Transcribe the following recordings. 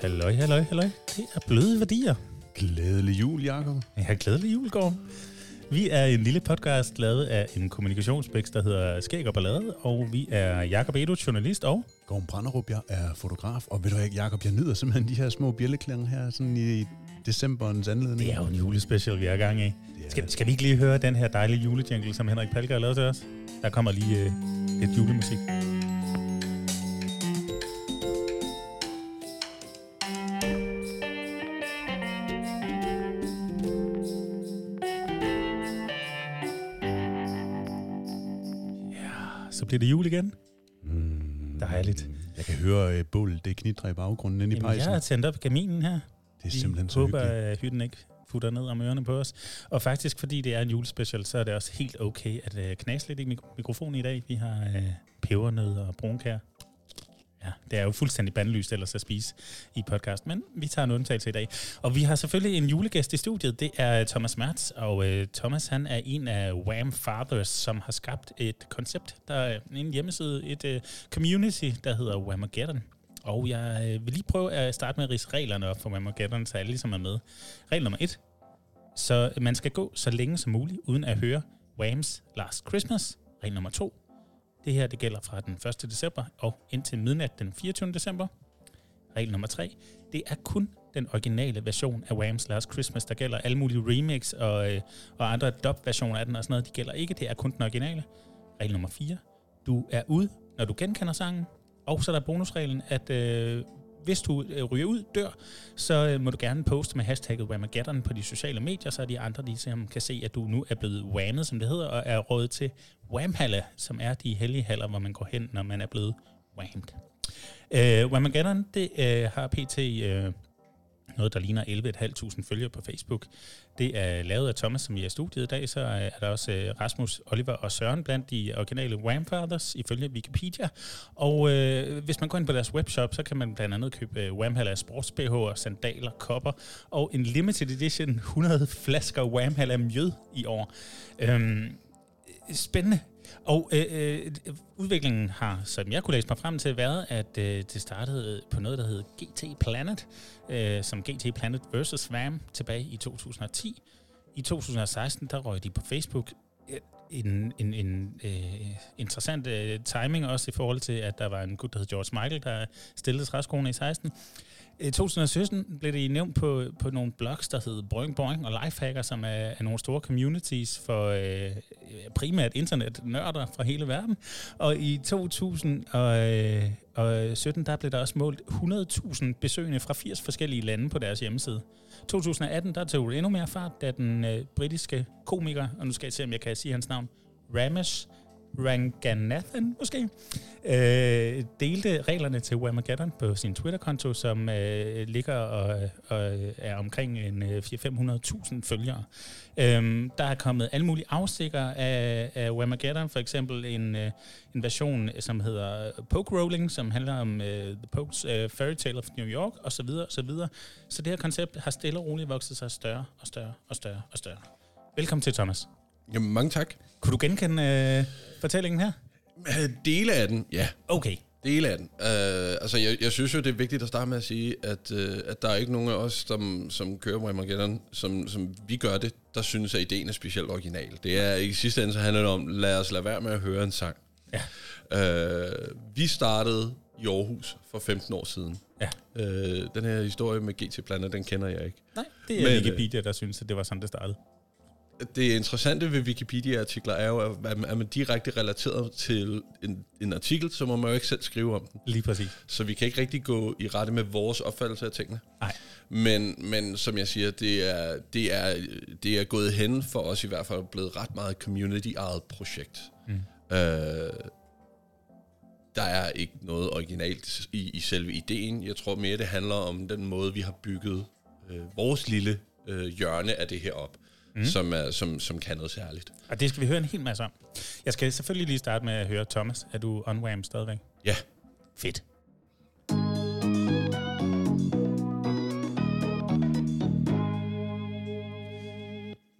Halløj, halløj, halløj. Det er bløde værdier. Glædelig jul, Jacob. Ja, glædelig jul, Gård. Vi er en lille podcast lavet af en kommunikationsbæks, der hedder Skæg og Ballade, og vi er Jakob Edo, journalist, og Gorm Branderup, jeg er fotograf, og ved du ikke, Jacob, jeg nyder simpelthen de her små bjælleklænger her, sådan i decemberens anledning. det er jo en julespecial, vi er gang i. Er- Skal, skal vi ikke lige høre den her dejlige julejingle, som Henrik Palker har lavet til os? Der kommer lige øh, lidt julemusik. Ja, så bliver det jul igen. Mm, Dejligt. Jeg kan høre uh, bålet, det knitrer i baggrunden inde i Jamen, pejsen. jeg har tændt op i kaminen her. Det er simpelthen så håber, hyggeligt. at hytten ikke putter ned om ørerne på os. Og faktisk, fordi det er en julespecial, så er det også helt okay at øh, knase lidt i mik- mikrofonen i dag. Vi har øh, pebernød og brunkær. Ja, det er jo fuldstændig bandlyst ellers at spise i podcast, men vi tager en undtagelse i dag. Og vi har selvfølgelig en julegæst i studiet, det er øh, Thomas Mertz, og øh, Thomas han er en af Wham Fathers, som har skabt et koncept, der er en hjemmeside, et øh, community, der hedder Whamageddon. Og jeg øh, vil lige prøve at starte med at rise reglerne op for Whamageddon, så alle ligesom er med. Regel nummer et. Så man skal gå så længe som muligt, uden at høre Whams Last Christmas. Regel nummer to. Det her det gælder fra den 1. december og indtil midnat den 24. december. Regel nummer tre. Det er kun den originale version af Whams Last Christmas, der gælder alle mulige remix og, øh, og andre dub-versioner af den og sådan noget. De gælder ikke. Det er kun den originale. Regel nummer 4. Du er ude, når du genkender sangen. Og så er der bonusreglen, at øh, hvis du øh, ryger ud, dør, så øh, må du gerne poste med hashtagget Whamageddon på de sociale medier, så de andre ligesom kan se, at du nu er blevet whammet, som det hedder, og er rådet til Whamhalle, som er de hellige haller, hvor man går hen, når man er blevet whammed. Øh, Whamageddon, det øh, har pt. Øh, noget, der ligner 11.500 følgere på Facebook. Det er lavet af Thomas, som vi er i studiet i dag. Så øh, er der også øh, Rasmus, Oliver og Søren blandt de originale Whamfathers, ifølge Wikipedia. Og øh, hvis man går ind på deres webshop, så kan man blandt andet købe øh, Whamhalla sports BH'er, sandaler, kopper og en limited edition 100 flasker Whamhalla mjød i år. Øhm, spændende. Og øh, øh, udviklingen har, som jeg kunne læse mig frem til, været, at øh, det startede på noget, der hed GT Planet, øh, som GT Planet vs. Svam tilbage i 2010. I 2016, der røg de på Facebook øh, en, en, en øh, interessant øh, timing også i forhold til, at der var en gut, der hed George Michael, der stillede træskoene i 16. I 2017 blev det nævnt på, på nogle blogs, der hed Boing Boing og Lifehacker, som er, er nogle store communities for øh, primært internetnørder fra hele verden. Og i 2017, øh, der blev der også målt 100.000 besøgende fra 80 forskellige lande på deres hjemmeside. 2018, der tog det endnu mere fart, da den øh, britiske komiker, og nu skal jeg se, om jeg kan sige hans navn, Ramesh Ranganathan måske, øh, delte reglerne til Whamageddon på sin Twitter-konto, som øh, ligger og, og er omkring en øh, 400-500.000 følgere. Øh, der er kommet alle mulige afstikker af, af Whamageddon, for eksempel en, øh, en version, som hedder Poke Rolling, som handler om øh, The Poke's øh, Fairy Tale of New York, osv. Så, videre, og så, videre. så det her koncept har stille og roligt vokset sig større og større og større og større. Velkommen til, Thomas. Jamen, mange tak. Kunne du genkende øh, fortællingen her? Øh, Dele af den, ja. Okay. Dele af den. Uh, altså, jeg, jeg synes jo, det er vigtigt at starte med at sige, at, uh, at der er ikke nogen af os, som, som kører Whamageddon, som, som vi gør det, der synes, at ideen er specielt original. Det er i sidste ende, så handler det om, lad os lade være med at høre en sang. Ja. Uh, vi startede i Aarhus for 15 år siden. Ja. Uh, den her historie med GT Planet, den kender jeg ikke. Nej, det er Men, øh, Wikipedia, der synes, at det var sådan, det startede. Det interessante ved Wikipedia-artikler er jo, at er man- er direkte relateret til en, en artikel, så må man jo ikke selv skrive om den. Lige præcis. Så vi kan ikke rigtig gå i rette med vores opfattelse af tingene. Nej. Men, men som jeg siger, det er, det, er, det er gået hen for os i hvert fald blevet ret meget community-ejet projekt. Mm. Øh, der er ikke noget originalt i, i selve ideen. Jeg tror mere, det handler om den måde, vi har bygget øh, vores lille øh, hjørne af det her op, mm. som, er, som, som kan noget særligt. Og det skal vi høre en hel masse om. Jeg skal selvfølgelig lige starte med at høre Thomas. Er du on stadigvæk? Ja, Fedt.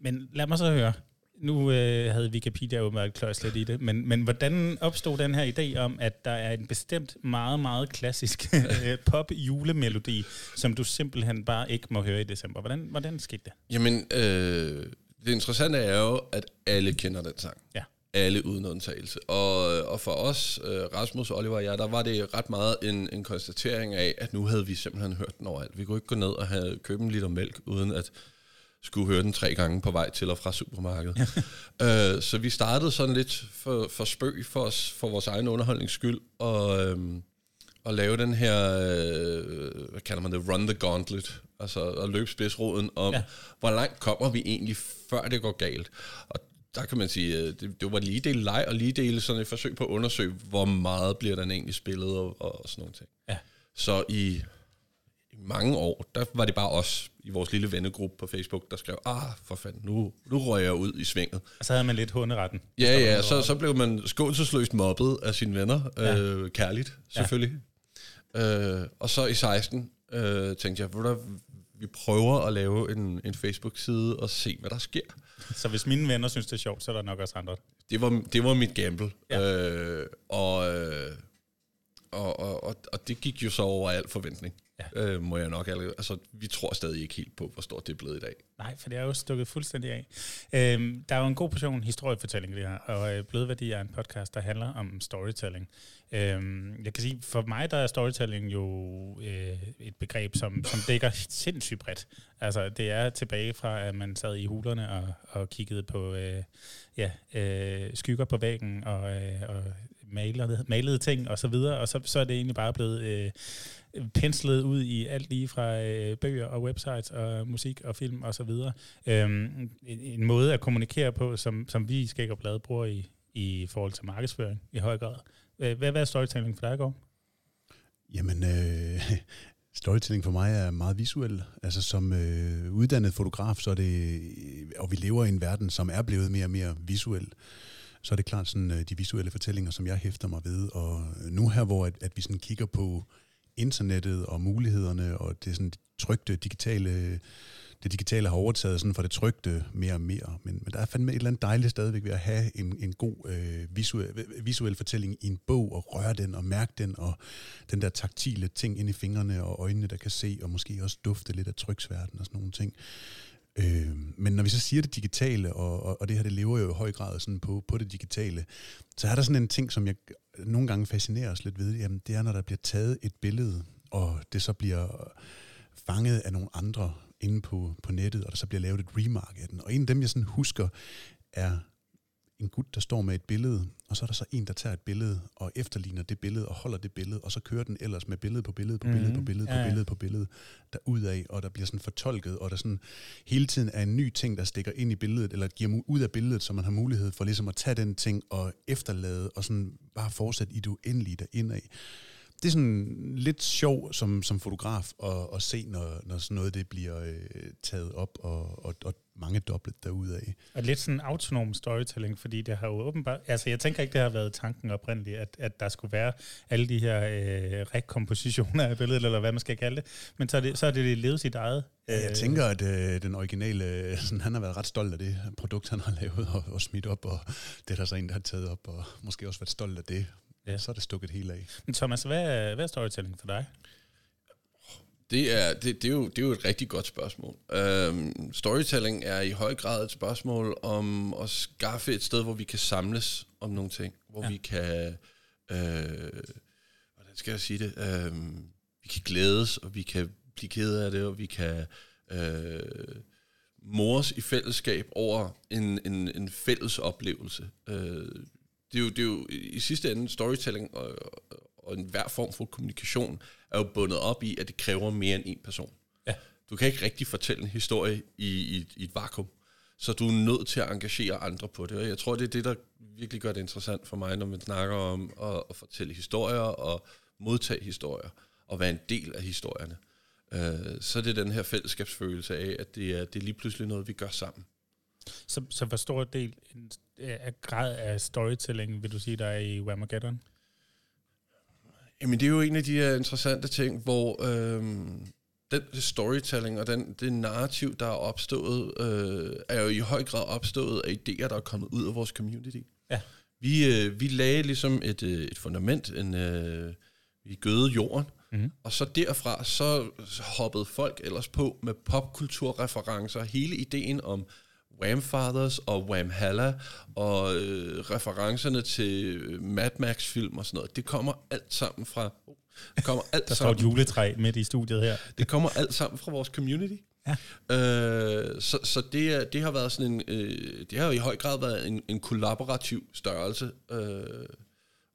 Men lad mig så høre. Nu øh, havde Wikipedia jo været kløjs lidt i det, men, men hvordan opstod den her idé om, at der er en bestemt meget, meget klassisk øh, pop-julemelodi, som du simpelthen bare ikke må høre i december? Hvordan, hvordan skete det? Jamen, øh, det interessante er jo, at alle kender den sang. Ja. Alle uden undtagelse. Og, og for os, øh, Rasmus, Oliver og jeg, der var det ret meget en, en konstatering af, at nu havde vi simpelthen hørt den overalt. Vi kunne ikke gå ned og have, købe en liter mælk, uden at skulle høre den tre gange på vej til og fra supermarkedet. øh, så vi startede sådan lidt for, for spøg for, os, for vores egen underholdnings skyld, og, øhm, og lave den her, øh, hvad kalder man det, run the gauntlet, altså at løbe spidsroden om, Ja. ja. hvor langt kommer vi egentlig, før det går galt. Og der kan man sige, øh, det, det var lige del leg, og lige del sådan et forsøg på at undersøge, hvor meget bliver den egentlig spillet, og, og sådan nogle ting. Ja. Så i, i mange år, der var det bare os i vores lille vennegruppe på Facebook, der skrev, ah, for fanden, nu, nu rører jeg ud i svinget. Og så havde man lidt hunderetten. Ja, ja, så, så blev man skånselsløst mobbet af sine venner, Ja. øh, kærligt selvfølgelig. Ja. Øh, og så i 16 øh, tænkte jeg, hvad, vi prøver at lave en, en Facebook-side og se, hvad der sker. Så hvis mine venner synes, det er sjovt, så er der nok også andre. Det var, det var mit gamble. Ja. Øh, og, øh, og, og, og, og det gik jo så over al forventning. Ja. Øh, må jeg nok allerede. Altså, vi tror stadig ikke helt på, hvor stort det er blevet i dag. Nej, for det er jo stukket fuldstændig af. Øhm, der er jo en god portion historiefortælling det her, og øh, Blødværdi er en podcast, der handler om storytelling. Øhm, jeg kan sige, for mig der er storytelling jo øh, et begreb, som, som dækker sindssygt bredt. Altså, det er tilbage fra, at man sad i hulerne og, og kiggede på øh, ja, øh, skygger på væggen og, øh, og malede, malede ting og så videre, og så, så er det egentlig bare blevet øh, penslet ud i alt lige fra øh, bøger og websites og musik og film og så videre. Øhm, en, en måde at kommunikere på, som, som vi i Skæg og Blad bruger i, i forhold til markedsføring i høj grad. Hvad, hvad er storytelling for dig, Gård? Jamen, øh, storytelling for mig er meget visuel. Altså som øh, uddannet fotograf, så er det, øh, og vi lever i en verden, som er blevet mere og mere visuel, så er det klart sådan, øh, de visuelle fortællinger, som jeg hæfter mig ved. Og øh, nu her, hvor at, at vi sådan kigger på internettet og mulighederne, og det sådan trygte digitale det digitale har overtaget sådan for det trygte mere og mere. Men, men der er fandme et eller andet dejligt stadigvæk ved at have en, en god øh, visuel, visuel fortælling i en bog, og røre den og mærke den, og den der taktile ting ind i fingrene og øjnene, der kan se, og måske også dufte lidt af tryksverden og sådan nogle ting. Øh, men når vi så siger det digitale, og, og, og det her, det lever jo i høj grad sådan på, på det digitale, så er der sådan en ting, som jeg nogle gange fascinerer os lidt ved, jamen det er, når der bliver taget et billede, og det så bliver fanget af nogle andre inde på, på nettet, og der så bliver lavet et remark af den. Og en af dem, jeg sådan husker, er en gut, der står med et billede, og så er der så en, der tager et billede og efterligner det billede og holder det billede, og så kører den ellers med billede på billede på billede på Mhm. billede på Ja, billede på billede derudad, og der bliver sådan fortolket, og der sådan hele tiden er en ny ting, der stikker ind i billedet, eller giver ud af billedet, så man har mulighed for ligesom at tage den ting og efterlade, og sådan bare fortsætte i det uendelige derindad. Det er sådan lidt sjov som, som fotograf at, at se, når, når sådan noget det bliver øh, taget op, og, og, og mange dobbelt derudad. Og lidt sådan autonom storytelling, fordi det har jo åbenbart... Altså, jeg tænker ikke, det har været tanken oprindeligt, at, at der skulle være alle de her øh, rekompositioner af billedet, eller hvad man skal kalde det. Men så er det, så er det levet sit eget. Ja, jeg tænker, at øh, den originale, øh, sådan, han har været ret stolt af det produkt, han har lavet og, og smidt op, og det er der så en, der har taget op, og måske også været stolt af det. Ja. Så er det stukket helt af. Men Thomas, hvad er, hvad er storytelling for dig? Det er, det, det, er jo, det er jo et rigtig godt spørgsmål. Øhm, storytelling er i høj grad et spørgsmål om at skaffe et sted, hvor vi kan samles om nogle ting. Hvor Ja. ja. vi kan... Øh, hvordan skal jeg sige det? Øhm, vi kan glædes, og vi kan blive ked af det, og vi kan øh, mores i fællesskab over en, en, en fælles oplevelse. Øh, det, er jo, det er jo i sidste ende storytelling og, og enhver form for kommunikation er jo bundet op i, at det kræver mere end en person. Ja. Du kan ikke rigtig fortælle en historie i, i, i et vakuum, så du er nødt til at engagere andre på det. Og jeg tror, det er det, der virkelig gør det interessant for mig, når man snakker om at, at fortælle historier og modtage historier og være en del af historierne. Øh, så er det den her fællesskabsfølelse af, at det er, det er lige pludselig noget, vi gør sammen. Så, så hvor stor del en- af grad af storytelling vil du sige, der er i Whamageddon? Jamen, det er jo en af de her interessante ting, hvor øhm, den storytelling og den, det narrativ, der er opstået, øh, er jo i høj grad opstået af idéer, der er kommet ud af vores community. Ja. Vi, øh, vi lagde ligesom et, øh, et fundament, en, øh, vi gøde jorden, Mhm. og så derfra, så hoppede folk ellers på med popkulturreferencer. Hele ideen om Wham Fathers og Wham Halla og øh, referencerne til Mad Max-film og sådan noget, det kommer alt sammen fra... Oh, det kommer alt Der står et sammen, juletræ midt i studiet her. det kommer alt sammen fra vores community. Ja. Øh, så så det, er, det har været sådan en, øh, det har jo i høj grad været en, en kollaborativ størrelse øh,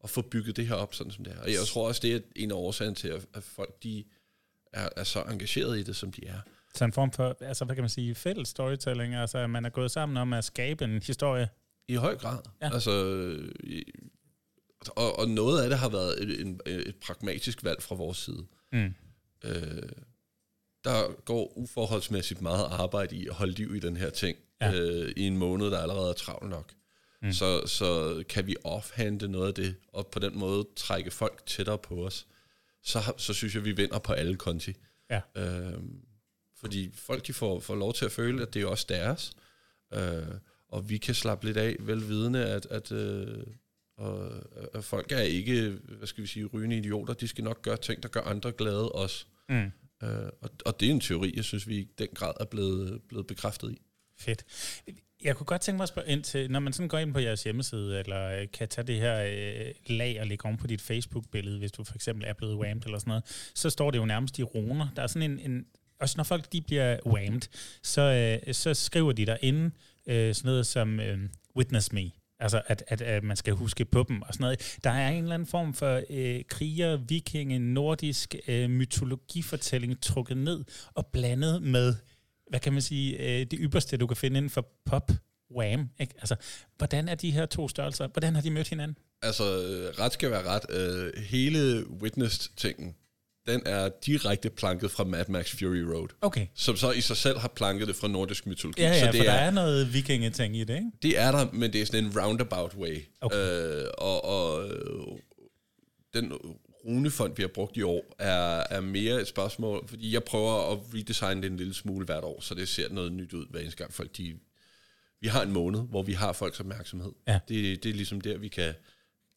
at få bygget det her op, sådan som det er. Og jeg tror også, det er en af årsagen til, at, at folk de er, er så engageret i det, som de er. Så en form for, altså hvad kan man sige, fælles storytelling, altså at man er gået sammen om at skabe en historie. I høj grad. Ja. Altså, i- og, og noget af det har været et, en, et pragmatisk valg fra vores side. Mm. Øh, der går uforholdsmæssigt meget arbejde i at holde liv i den her ting, Ja. øh, i en måned, der allerede er travl nok. Mm. Så, så kan vi offhande noget af det, og på den måde trække folk tættere på os, så, så synes jeg, vi vinder på alle konti. Ja. Øh, fordi folk de får, får lov til at føle, at det er også deres, øh, og vi kan slappe lidt af, velvidende, at, at, øh, og, at folk er ikke, hvad skal vi sige, rygende idioter. De skal nok gøre ting, der gør andre glade også. Mm. Øh, og, og det er en teori, jeg synes, vi i den grad er blevet, blevet bekræftet i. Fedt. Jeg kunne godt tænke mig at spørge ind til, når man sådan går ind på jeres hjemmeside, eller øh, kan tage det her øh, lag og lægge oven på dit Facebook-billede, hvis du for eksempel er blevet whammed eller sådan noget, så står det jo nærmest i runer. Der er sådan en, en også når folk de bliver whammed, så, øh, så skriver de derinde øh, sådan noget som øh, witness me. Altså, at, at, at man skal huske på dem og sådan noget. Der er en eller anden form for øh, kriger, vikinge, nordisk øh, mytologifortælling trukket ned og blandet med hvad kan man sige, øh, det ypperste, du kan finde inden for pop, wham. Ikke? Altså, hvordan er de her to størrelser? Hvordan har de mødt hinanden? Altså, øh, ret skal være ret. Øh, hele Witnessed-tingen, den er direkte planket fra Mad Max Fury Road, Okay. som så i sig selv har planket det fra nordisk mytologi. Ja, ja, så for det der er, er noget vikingeting i det, ikke? det er der, men det er sådan en roundabout way. Okay. Øh, og og øh, den runefond, vi har brugt i år, er, er mere et spørgsmål, fordi jeg prøver at redesigne det en lille smule hvert år, så det ser noget nyt ud hver eneste gang folk de... Vi har en måned, hvor vi har folks opmærksomhed. Ja. Det, det er ligesom der, vi kan,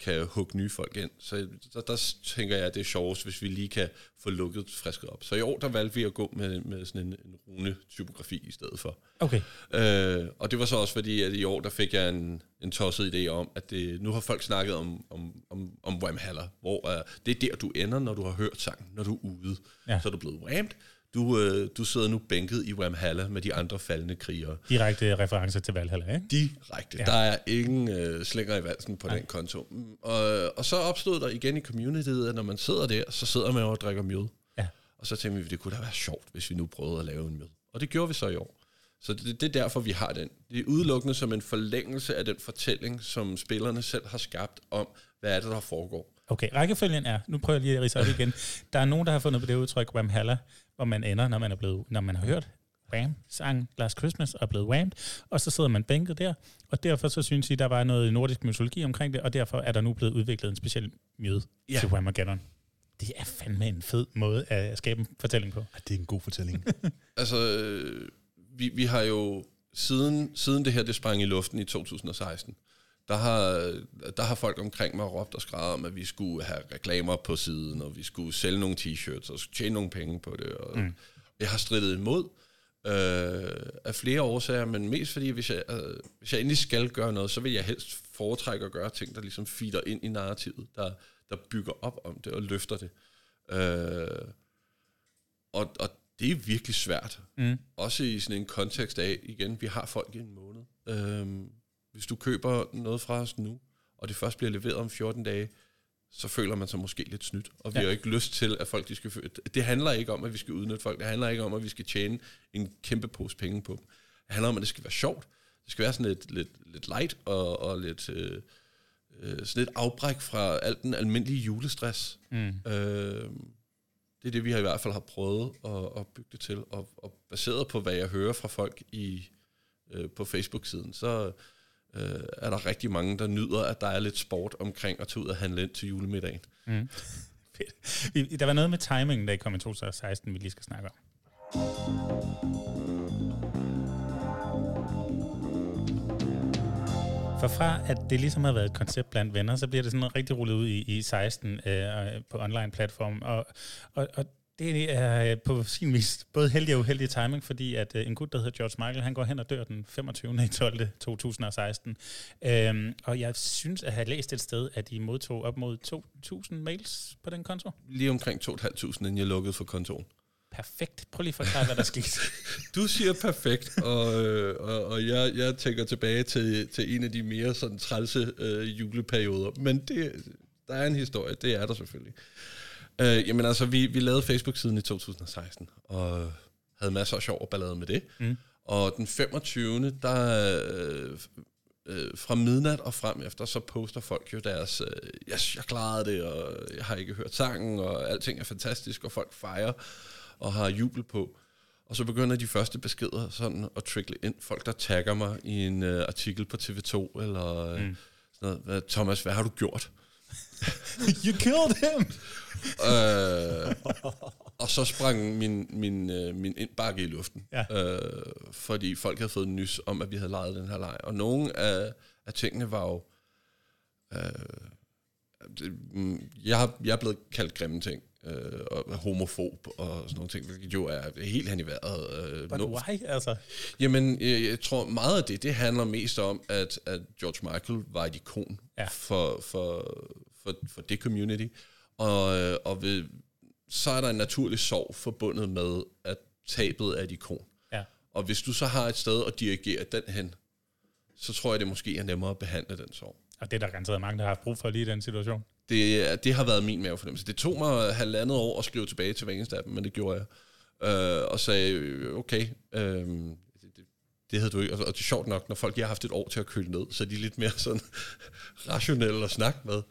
kan hugge nye folk ind. Så der, der tænker jeg, at det er sjovest, hvis vi lige kan få lukket frisket op. Så i år, der valgte vi at gå med, med sådan en, en rune-typografi i stedet for. Okay. Øh, og det var så også fordi, at i år, der fik jeg en, en tosset idé om, at det, nu har folk snakket om, om, om, om Wham Haller, hvor uh, det er der, du ender, når du har hørt sangen, når du er ude. Ja. Så er du blevet whammed. Du, øh, du sidder nu bænket i Wham Haller med de andre faldende krigere. Direkte reference til Valhalla, ikke? Direkte. Ja. Der er ingen øh, slinger i valsen på Nej. Den konto. Og, og så opstod der igen i communityet, at når man sidder der, så sidder man og drikker mjød. Ja. Og så tænkte vi, det kunne da være sjovt, hvis vi nu prøvede at lave en mjød. Og det gjorde vi så i år. Så det, det er derfor, vi har den. Det er udelukkende som en forlængelse af den fortælling, som spillerne selv har skabt om, hvad er det, der foregår. Okay, rækkefølgen er, nu prøver jeg lige at rise op igen. Der er nogen, der har fundet på det udtryk, Wham Halla, hvor man ender, når man, er blevet, når man har hørt Wham, sang Last Christmas og er blevet whammed, og så sidder man bænket der, og derfor så synes I, der var noget nordisk mytologi omkring det, og derfor er der nu blevet udviklet en speciel mjøde ja. Ja. til Whamageddon. Det er fandme en fed måde at skabe en fortælling på. Ja, det er en god fortælling. Altså, øh, vi, vi har jo siden, siden det her det sprang i luften i 2016, der har, der har folk omkring mig råbt og skrevet om, at vi skulle have reklamer på siden, og vi skulle sælge nogle t-shirts og tjene nogle penge på det. Og Mm. Jeg har strittet imod øh, af flere årsager, men mest fordi, hvis jeg, øh, hvis jeg endelig skal gøre noget, så vil jeg helst foretrække at gøre ting, der ligesom feeder ind i narrativet, der, der bygger op om det og løfter det. Øh, og, og det er virkelig svært. Mm. Også i sådan en kontekst af, igen, vi har folk i en måned. Øhm, hvis du køber noget fra os nu, og det først bliver leveret om 14 dage, så føler man sig måske lidt snydt. Og vi Ja. har jo ikke lyst til, at folk de skal... Det handler ikke om, at vi skal udnytte folk. Det handler ikke om, at vi skal tjene en kæmpe pose penge på dem. Det handler om, at det skal være sjovt. Det skal være sådan lidt, lidt, lidt light og, og lidt, øh, øh, sådan lidt afbræk fra alt den almindelige julestress. Mm. Øh, det er det, vi har i hvert fald har prøvet at, at bygge det til. Og, og baseret på, hvad jeg hører fra folk i, øh, på Facebook-siden, så øh, er der rigtig mange, der nyder, at der er lidt sport omkring at tage ud og handle ind til julemiddagen. Mm. Fedt. Der var noget med timingen, der kom i 2016, vi lige skal snakke om. For fra at det ligesom har været et koncept blandt venner, så bliver det sådan rigtig rullet ud i, i 16 øh, på online-platform. Og, og, og det er på sin vis både heldig og uheldig timing, fordi at øh, en gut, der hedder George Michael, han går hen og dør den 25. i 12. 2016. Øhm, og jeg synes at have læst et sted, at de modtog op mod 2.000 mails på den konto. Lige omkring 2.500, inden jeg lukkede for kontoen. Perfekt. Prøv lige at forklare, hvad der skete. Du siger perfekt, og, øh, og, og jeg, jeg tænker tilbage til, til en af de mere sådan trælse øh, juleperioder. Men det, der er en historie, det er der selvfølgelig. Øh, jamen altså, vi, vi lavede Facebook-siden i 2016, og havde masser af sjov og ballade med det. Mm. Og den 25. der øh, øh, fra midnat og frem efter, så poster folk jo deres, øh, yes, jeg klarede det, og jeg har ikke hørt sangen, og alting er fantastisk, og folk fejrer og har jubel på. Og så begynder de første beskeder sådan at trickle ind. Folk, der tagger mig i en øh, artikel på TV2, eller øh, Mm. sådan noget. Thomas, hvad har du gjort? you killed him! øh, og så sprang min, min, øh, min indbakke i luften. Ja. Øh, fordi folk havde fået nys om, at vi havde lejet den her leg. Og nogle af, af tingene var jo... Øh, mm, jeg, har, jeg er blevet kaldt grimme ting. Øh, og homofob og sådan nogle ting, hvilket jo er helt hen i vejret. Øh, But no- why, altså? Jamen, jeg, jeg tror meget af det, det handler mest om, at, at George Michael var et ikon Ja. for, for, for, for det community. Og, øh, og ved, så er der en naturlig sorg forbundet med, at tabet er et ikon. Ja. Og hvis du så har et sted at dirigere den hen, så tror jeg, det måske er nemmere at behandle den sorg. Og det er der garanteret mange, der har haft brug for lige i den situation. Det, det har været min mavefornemmelse. Det tog mig halvandet år at skrive tilbage til dem, men det gjorde jeg. Øh, og sagde, øh, okay, øh, det, havde du ikke. Og, det er sjovt nok, når folk har haft et år til at køle ned, så er de lidt mere sådan rationelle at snakke med.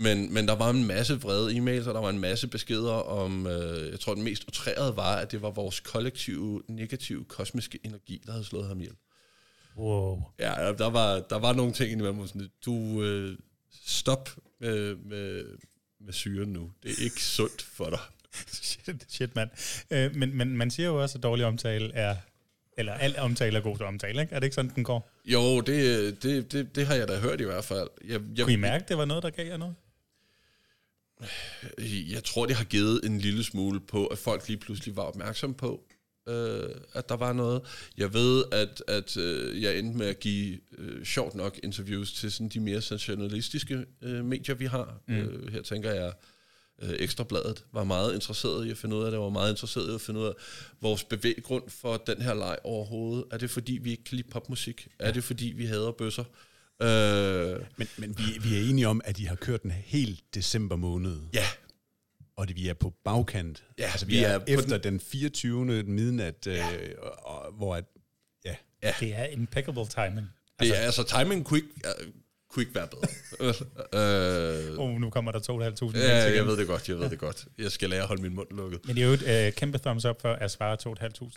Men, men der var en masse vrede e-mails, og der var en masse beskeder om, øh, jeg tror den mest utrærede var, at det var vores kollektive, negative, kosmiske energi, der havde slået ham ihjel. Wow. Ja, der var, der var nogle ting indimellem, hvor sådan, du øh, stop med, med, med syren nu. Det er ikke sundt for dig. shit, shit mand. Øh, men, men man siger jo også, at dårlig omtale er... Eller al omtale er god omtale, ikke? Er det ikke sådan, den går? Jo, det, det, det, det har jeg da hørt i hvert fald. Jeg, jeg, Kunne I mærke, det var noget, der gav jer noget? Jeg tror, det har givet en lille smule på, at folk lige pludselig var opmærksom på, øh, at der var noget. Jeg ved, at, at øh, jeg endte med at give, øh, sjovt nok, interviews til sådan de mere sensationalistiske øh, medier, vi har. Mm. Øh, her tænker jeg, øh, Ekstrabladet var meget interesseret i at finde ud af det, var meget interesseret i at finde ud af vores bevæggrund for den her leg overhovedet. Er det fordi, vi ikke kan lide popmusik? Er det fordi, vi hader bøsser? Øh, Men, men vi, vi er enige om, at de har kørt den helt december måned, ja, og det, vi er på bagkant. Ja, altså, vi, vi er, er er efter den, den 24. midnat, ja. øh, og, og, hvor at, ja, Ja. Det er impeccable timing. Det er, altså, timing uh, kunne ikke være bedre. uh, Oh, nu kommer der 2.500 mails ja, igen. jeg ved det godt, jeg ved det godt. Jeg skal lære at holde min mund lukket. Men det er jo et øh, kæmpe thumbs up for at svare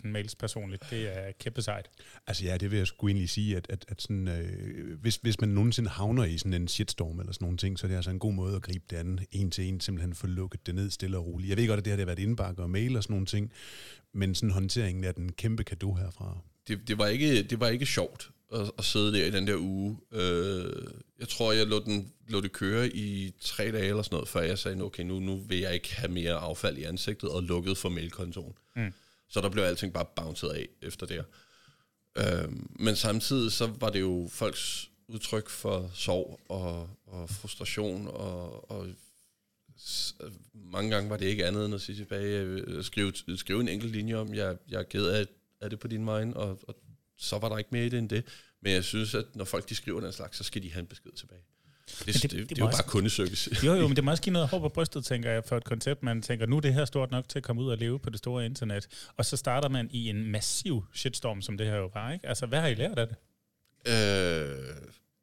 2.500 mails personligt. Det er kæmpe sejt. altså ja, det vil jeg sgu egentlig sige, at, at, at sådan, øh, hvis, hvis man nogensinde havner i sådan en shitstorm eller sådan nogle ting, så er det altså en god måde at gribe det an en til en, simpelthen få lukket det ned stille og roligt. Jeg ved godt, at det her det har været indbakke og mail og sådan nogle ting, men sådan håndteringen er den kæmpe gave herfra. Det, det, var ikke, det var ikke sjovt at, at sidde der i den der uge. Uh, jeg tror, jeg lå, den, lå det køre i tre dage eller sådan noget, før jeg sagde, okay, nu, nu vil jeg ikke have mere affald i ansigtet, og lukket for mailkontoen. Mm. Så der blev alting bare bounced af efter det. Uh, men samtidig så var det jo folks udtryk for sorg og, og frustration, og, og mange gange var det ikke andet end at sige tilbage, øh, skrive, skrive en enkelt linje om, jeg, jeg er ked af, af det på din mind, og, og så var der ikke mere i det end det. Men jeg synes, at når folk de skriver den slags, så skal de have en besked tilbage. Det, det, det- det, det er jo også- bare kundeservice. Jo, jo, men det må også give noget hår på brystet, tænker jeg, for et koncept. Man tænker, nu er det her stort nok til at komme ud og leve på det store internet. Og så starter man i en massiv shitstorm, som det her jo var, ikke? Altså, hvad har I lært af det? Øh,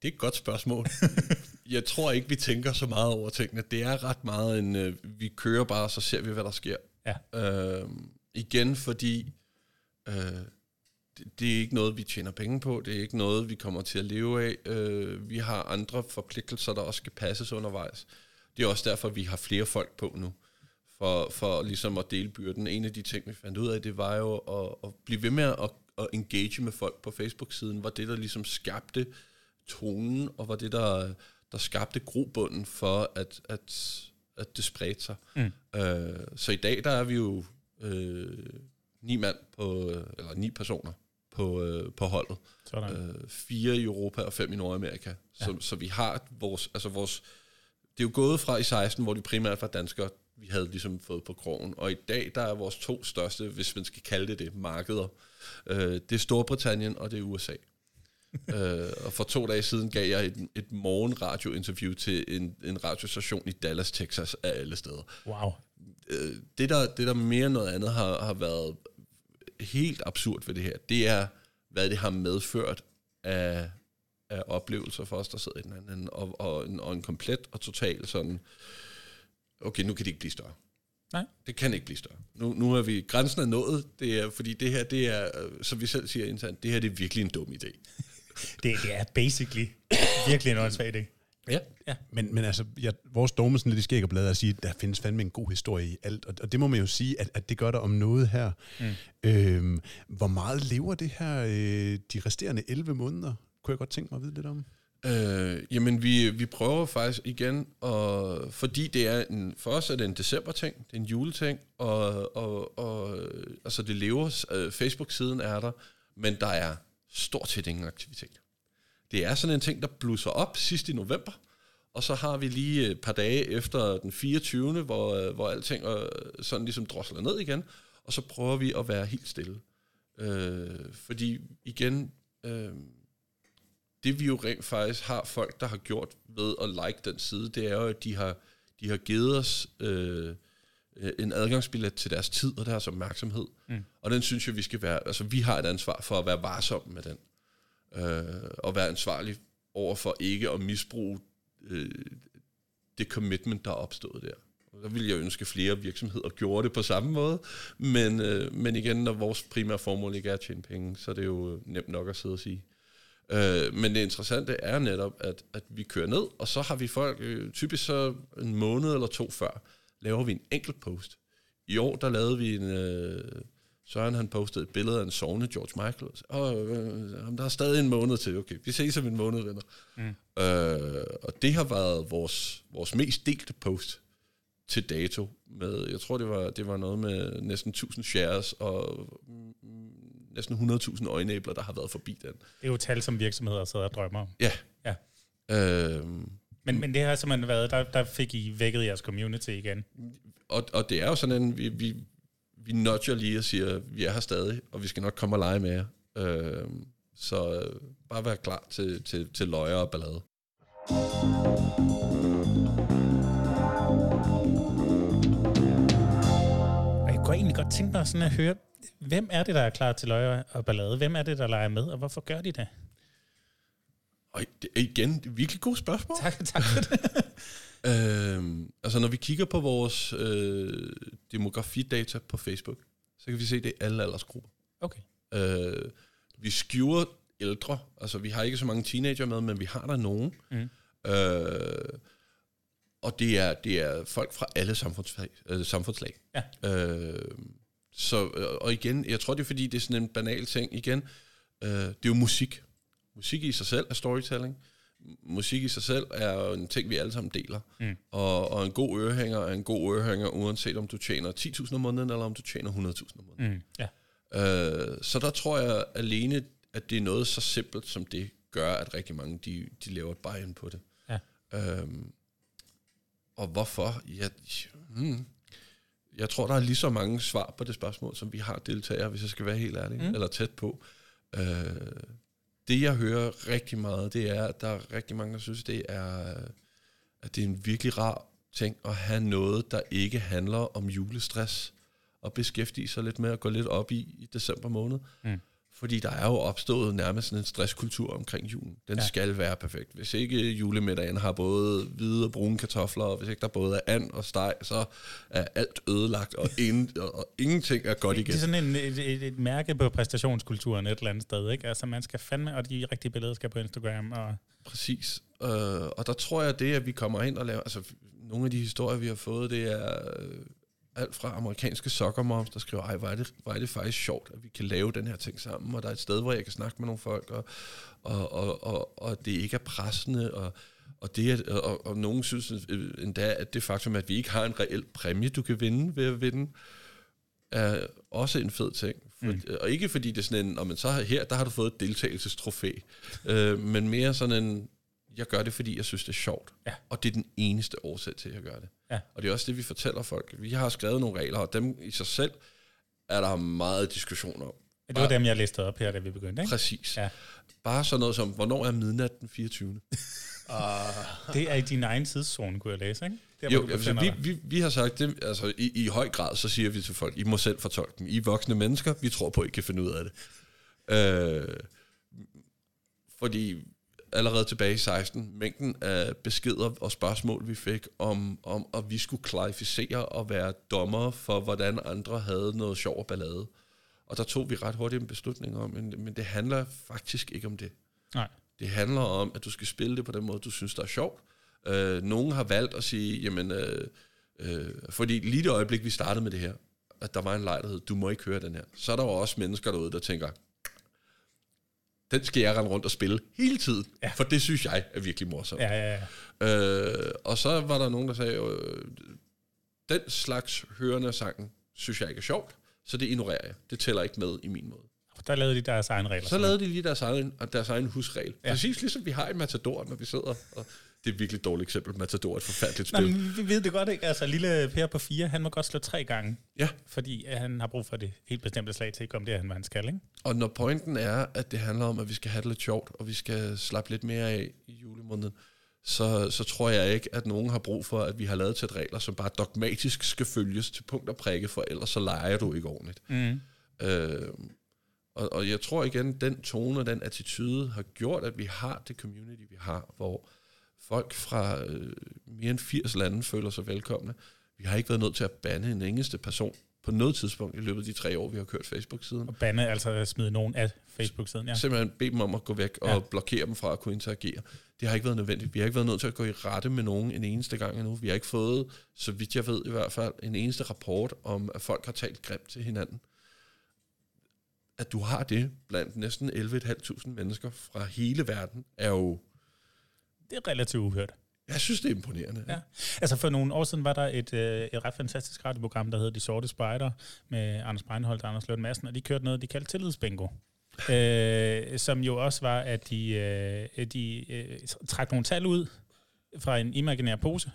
det er et godt spørgsmål. jeg tror ikke, vi tænker så meget over tingene. Det er ret meget en, øh, vi kører bare, så ser vi, hvad der sker. Ja. Øh, igen, fordi øh, det, det er ikke noget, vi tjener penge på. Det er ikke noget, vi kommer til at leve af. Øh, vi har andre forpligtelser, der også skal passes undervejs. Det er også derfor, vi har flere folk på nu. for, for ligesom at dele byrden. En af de ting, vi fandt ud af, det var jo at, at blive ved med at, at engage med folk på Facebook-siden, var det, der ligesom skabte tonen, og var det, der, der skabte grobunden for, at, at, at det spredte sig. Mm. Øh, så i dag, der er vi jo øh, ni mand på, eller ni personer på, øh, på holdet. Sådan. Øh, fire i Europa og fem i Nordamerika. Ja. Så, så vi har vores, altså vores, det er jo gået fra i 16, hvor de primært var danskere, vi havde ligesom fået på krogen. Og i dag, der er vores to største, hvis man skal kalde det det, markeder. Øh, det er Storbritannien, og det er USA. øh, og for to dage siden gav jeg et, et morgenradio-interview til en, en radiostation i Dallas, Texas, af alle steder. Wow. Øh, det, der, det, der mere end noget andet har, har været helt absurd ved det her, det er, hvad det har medført af, af oplevelser for os, der sidder i den anden, og, og, en, og en komplet og total sådan, okay, nu kan det ikke blive større. Nej. Det kan ikke blive større. Nu, nu er vi, grænsen er nået, det er, fordi det her, det er, som vi selv siger internt, det her det er virkelig en dum idé. det, det er basically virkelig en åndssvag idé. Ja. ja. Men, men altså, ja, vores dogme sådan lidt i skæg og blad at sige, at der findes fandme en god historie i alt. Og, og det må man jo sige, at, at det gør der om noget her. Mm. Øhm, hvor meget lever det her øh, de resterende 11 måneder? Kunne jeg godt tænke mig at vide lidt om. Øh, jamen, vi, vi prøver faktisk igen, og, fordi det er en, for os er det en december-ting, det er en juleting, og, og, og altså det lever, øh, Facebook-siden er der, men der er stort set ingen aktivitet. Det er sådan en ting, der blusser op sidst i november, og så har vi lige et par dage efter den 24., hvor, øh, hvor alting er sådan ligesom drosler ned igen, og så prøver vi at være helt stille. Øh, fordi igen, øh, det vi jo rent faktisk har folk, der har gjort ved at like den side, det er jo, at de har, de har givet os øh, en adgangsbillet til deres tid og deres opmærksomhed. Mm. Og den synes jeg, vi skal være, altså vi har et ansvar for at være varsomme med den. Øh, og være ansvarlig over for ikke at misbruge øh, det commitment, der er opstået der. Og der ville jeg ønske, flere virksomheder gjorde det på samme måde. Men, øh, men igen, når vores primære formål ikke er at tjene penge, så er det jo nemt nok at sidde og sige. Øh, men det interessante er netop, at, at vi kører ned, og så har vi folk, øh, typisk så en måned eller to før, laver vi en enkelt post. I år, der lavede vi en... Øh, Søren han postede et billede af en sovende George Michael. Og øh, der er stadig en måned til. Okay, vi ses om en måned, venner. Mm. Øh, og det har været vores, vores mest delte post til dato. Med, jeg tror, det var, det var noget med næsten 1000 shares og mm, næsten 100.000 øjenæbler, der har været forbi den. Det er jo tal, som virksomheder sidder og drømmer om. Ja. ja. Øhm, men, men det har simpelthen været, der, der fik I vækket jeres community igen. Og, og det er jo sådan en, vi, vi, vi nudger lige og siger, vi er her stadig, og vi skal nok komme og lege med jer. Øhm, så øh, bare vær klar til, til, til løjer og ballade. jeg kunne egentlig godt tænke mig sådan at høre, Hvem er det, der er klar til løje og ballade? Hvem er det, der leger med, og hvorfor gør de det? Og det er igen virkelig godt spørgsmål. Tak, tak for det. øhm, altså når vi kigger på vores øh, demografidata på Facebook, så kan vi se, at det er alle aldersgrupper. Okay. Øh, vi skewer ældre, altså vi har ikke så mange teenager med, men vi har der nogen. Mm. Øh, og det er, det er folk fra alle samfundslag. Øh, samfundslag. Ja. Øh, så, øh, og igen, jeg tror det er fordi, det er sådan en banal ting. Igen, øh, det er jo musik. Musik i sig selv er storytelling. Musik i sig selv er jo en ting, vi alle sammen deler. Mm. Og, og en god ørehænger er en god ørehænger, uanset om du tjener 10.000 om måneden, eller om du tjener 100.000 om måneden. Mm. Ja. Øh, så der tror jeg alene, at det er noget så simpelt som det, gør, at rigtig mange, de, de laver et buy på det. Ja. Øhm, og hvorfor? Ja, hmm, jeg tror, der er lige så mange svar på det spørgsmål, som vi har deltagere, hvis jeg skal være helt ærlig, mm. eller tæt på. Øh, det, jeg hører rigtig meget, det er, at der er rigtig mange, der synes, det er, øh, at det er en virkelig rar ting at have noget, der ikke handler om julestress, og beskæftige sig lidt med at gå lidt op i i december måned. Mm. Fordi der er jo opstået nærmest sådan en stresskultur omkring julen. Den ja. skal være perfekt. Hvis ikke julemiddagen har både hvide og brune kartofler, og hvis ikke der både er and og steg, så er alt ødelagt, og, ingen, og ingenting er godt igen. Det er sådan en, et, et, et mærke på præstationskulturen et eller andet sted. Ikke? Altså man skal fandme, og de rigtige billeder skal på Instagram. Og Præcis. Uh, og der tror jeg det, at vi kommer ind og laver... Altså nogle af de historier, vi har fået, det er... alt fra amerikanske soccer moms, der skriver, ej, hvor er, det, hvor er det faktisk sjovt, at vi kan lave den her ting sammen, og der er et sted, hvor jeg kan snakke med nogle folk, og, og, og, og, og det ikke er pressende, og, og, det, og, og nogen synes endda, at det faktum, at vi ikke har en reel præmie, du kan vinde ved at vinde, er også en fed ting. For, mm. Og ikke fordi det er sådan en, men så her, der har du fået et deltagelsestrofæ, øh, men mere sådan en, jeg gør det, fordi jeg synes, det er sjovt. Ja. Og det er den eneste årsag til, at jeg gør det. Ja. Og det er også det, vi fortæller folk. Vi har skrevet nogle regler, og dem i sig selv er der meget diskussion om. Det var dem, jeg læste op her, da vi begyndte, ikke? Præcis. Ja. Bare sådan noget som, hvornår er midnat den 24. Det er i din egen tidszone, kunne jeg læse, ikke? Der, Jo, altså, vi, vi, vi har sagt det, altså i, i høj grad, så siger vi til folk, I må selv fortolke dem. I er voksne mennesker, vi tror på, I kan finde ud af det. Øh, fordi allerede tilbage i 16, mængden af beskeder og spørgsmål, vi fik om, om at vi skulle klarificere og være dommer for, hvordan andre havde noget sjov og ballade. Og der tog vi ret hurtigt en beslutning om, men, men det handler faktisk ikke om det. Nej. Det handler om, at du skal spille det på den måde, du synes, der er sjovt. Øh, nogen har valgt at sige, jamen, øh, øh, fordi lige det øjeblik, vi startede med det her, at der var en der hed, du må ikke høre den her. Så er der jo også mennesker derude, der tænker, den skal jeg rende rundt og spille hele tiden, Ja. for det synes jeg er virkelig morsomt. Ja, ja, ja. Øh, og så var der nogen, der sagde, øh, den slags hørende sangen, synes jeg ikke er sjovt, så det ignorerer jeg. Det tæller ikke med i min måde. Der lavede de deres egen regler. Så lavede de lige deres egen, deres egen husregel. Ja. Præcis ligesom vi har i Matador, når vi sidder. Og det er et virkelig dårligt eksempel. Matador er et forfærdeligt Nej, spil. men vi ved det godt, ikke? Altså, lille Per på fire, han må godt slå tre gange, Ja, fordi han har brug for det helt bestemte slag til at komme det, han, hvad han skal, ikke? og når pointen er, at det handler om, at vi skal have det lidt sjovt, og vi skal slappe lidt mere af i julemåneden, så, så tror jeg ikke, at nogen har brug for, at vi har lavet til regler, som bare dogmatisk skal følges til punkt og prikke, for ellers så leger du ikke ordentligt. Mm. Øh, og, og jeg tror igen, den tone og den attitude har gjort, at vi har det community, vi har, hvor folk fra øh, mere end 80 lande føler sig velkomne. Vi har ikke været nødt til at bande en eneste person på noget tidspunkt i løbet af de tre år, vi har kørt Facebook-siden. Og bande, altså smide nogen af Facebook-siden, ja. Ja. Simpelthen bede dem om at gå væk og ja. blokere dem fra at kunne interagere. Det har ikke været nødvendigt. Vi har ikke været nødt til at gå i rette med nogen en eneste gang endnu. Vi har ikke fået, så vidt jeg ved i hvert fald, en eneste rapport om, at folk har talt grimt til hinanden. At du har det blandt næsten 11.500 mennesker fra hele verden, er jo, Det er relativt uhørt. jeg synes, det er imponerende. Ja. Altså for nogle år siden var der et, øh, et ret fantastisk radioprogram, der hed De Sorte Spejder, med Anders Breinholt og Anders Løn Madsen, og de kørte noget, de kaldte tillidsbingo. Øh, som jo også var, at de, øh, de øh, trak nogle tal ud fra en imaginær pose,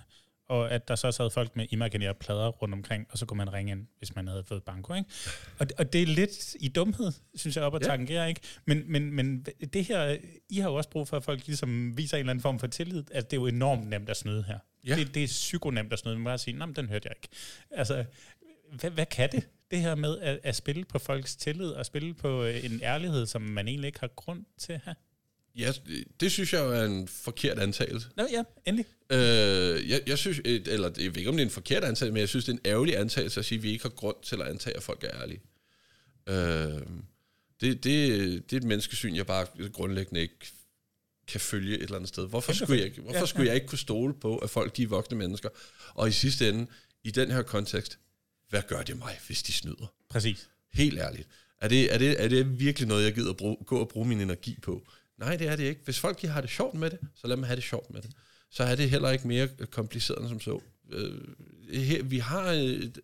og at der så sad folk med imaginære plader rundt omkring, og så kunne man ringe ind, hvis man havde fået banko, ikke? Og, og det er lidt i dumhed, synes jeg, op at Ja. tangere, ikke? Men, men, men det her, I har jo også brug for, at folk ligesom viser en eller anden form for tillid, at det er jo enormt nemt at snyde her. Ja. Det, det er psykonemt at snyde, man bare sige, nej, den hørte jeg ikke. Altså, hvad, hvad kan det? Det her med at, at spille på folks tillid, og spille på øh, en ærlighed, som man egentlig ikke har grund til at have. Ja, det synes jeg jo er en forkert antagelse. Nå ja, endelig. Øh, jeg, jeg synes, et, eller jeg ved ikke, om det er en forkert antagelse, men jeg synes, det er en ærgerlig antagelse at sige, at vi ikke har grund til at antage, at folk er ærlige. Øh, det, det, det er et menneskesyn, jeg bare grundlæggende ikke kan følge et eller andet sted. Hvorfor, skulle jeg, hvorfor Ja, skulle jeg ikke kunne stole på, at folk de er voksne mennesker? Og i sidste ende, i den her kontekst, hvad gør det mig, hvis de snyder? Præcis. Helt ærligt. Er det, er det, er det virkelig noget, jeg gider at bruge, gå og bruge min energi på? Nej, det er det ikke. Hvis folk de har det sjovt med det, så lad dem have det sjovt med det. Så er det heller ikke mere kompliceret end som så. Øh, vi har... Et,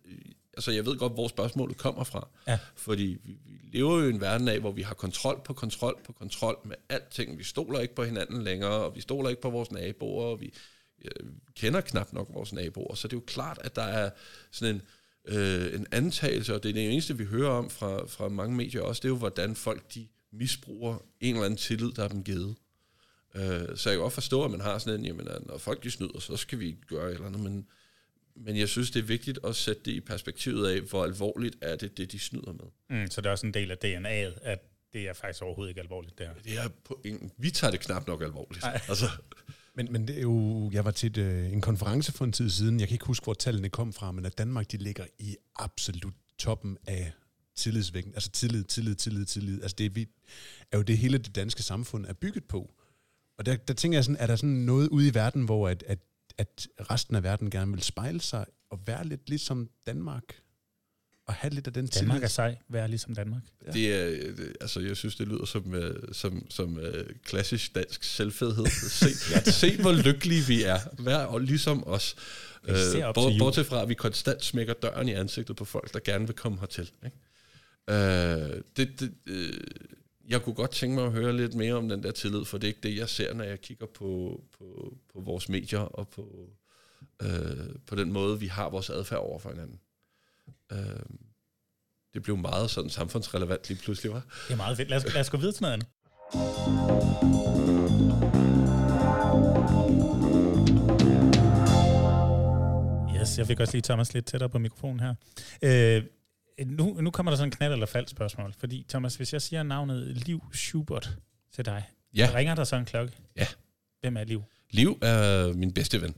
altså, jeg ved godt, hvor spørgsmålet kommer fra. Ja. Fordi vi, vi lever jo i en verden af, hvor vi har kontrol på kontrol på kontrol med alting. Vi stoler ikke på hinanden længere, og vi stoler ikke på vores naboer, og vi øh, kender knap nok vores naboer. Så det er jo klart, at der er sådan en, øh, en antagelse, og det er det eneste, vi hører om fra, fra mange medier også, det er jo, hvordan folk de misbruger en eller anden tillid, der er dem givet. Øh, så jeg kan godt forstå, at man har sådan en, jamen, at når folk de snyder, så skal vi gøre et eller andet, men, men jeg synes, det er vigtigt at sætte det i perspektivet af, hvor alvorligt er det, det de snyder med. Mm, så det er også en del af DNA'et, at det er faktisk overhovedet ikke alvorligt, det her. Det er på en, vi tager det knap nok alvorligt. Altså, Men, men det er jo, jeg var til et, øh, en konference for en tid siden, jeg kan ikke huske, hvor tallene kom fra, men at Danmark, de ligger i absolut toppen af tillidsvægten. Altså tillid, tillid, tillid, tillid. Altså det er, vi, er jo det hele det danske samfund er bygget på. Og der, der tænker jeg sådan, er der sådan noget ude i verden, hvor at, at at resten af verden gerne vil spejle sig og være lidt ligesom Danmark. Og have lidt af den Danmark tillid. er sej, vær ligesom Danmark. Ja. Det er, øh, altså, jeg synes, det lyder som, øh, som, som øh, klassisk dansk selvfedhed. Se, se, hvor lykkelige vi er. Vær og ligesom os. Bort- jul. bortset fra, at vi konstant smækker døren i ansigtet på folk, der gerne vil komme hertil. Ikke? Øh, det, det, øh, jeg kunne godt tænke mig at høre lidt mere om den der tillid, for det er ikke det, jeg ser, når jeg kigger på, på, på vores medier og på, øh, på den måde, vi har vores adfærd over for hinanden. Øh, det blev meget sådan samfundsrelevant lige pludselig, var. Det er meget fedt. Lad os, lad os gå videre til noget andet. Yes, jeg fik også lige Thomas lidt tættere på mikrofonen her. Øh, nu, nu kommer der sådan en knald eller fald spørgsmål. Fordi Thomas, hvis jeg siger navnet Liv Schubert til dig, Ja. så ringer der så en klokke. Ja. Hvem er Liv? Liv er min bedste ven.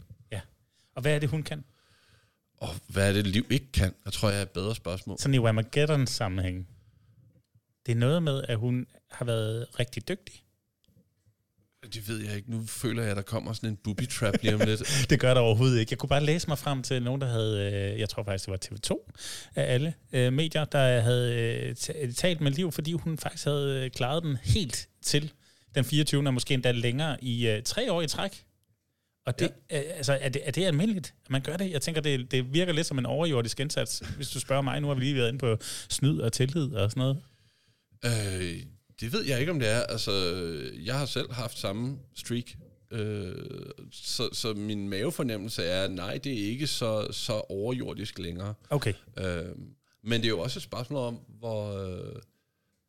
Og hvad er det, hun kan? Og hvad er det, Liv ikke kan? Jeg tror, jeg er et bedre spørgsmål. Sådan i Whamageddon sammenhæng. Det er noget med, at hun har været rigtig dygtig. Det ved jeg ikke. Nu føler jeg, at der kommer sådan en booby trap lige om lidt. Det gør der overhovedet ikke. Jeg kunne bare læse mig frem til nogen, der havde, øh, jeg tror faktisk, det var TV2 af alle øh, medier, der havde øh, ta- talt med Liv, fordi hun faktisk havde klaret den helt til den 24. og måske endda længere i øh, tre år i træk. Og det, ja. øh, altså, er, det, er det almindeligt, at man gør det? Jeg tænker, det, det virker lidt som en overjordisk indsats. Hvis du spørger mig, nu har vi lige været inde på snyd og tillid og sådan noget. øh, det ved jeg ikke, om det er. Altså, jeg har selv haft samme streak. Øh, så, så min mavefornemmelse er, nej, det er ikke så, så overjordisk længere. Okay. Øh, men det er jo også et spørgsmål om, hvor, øh,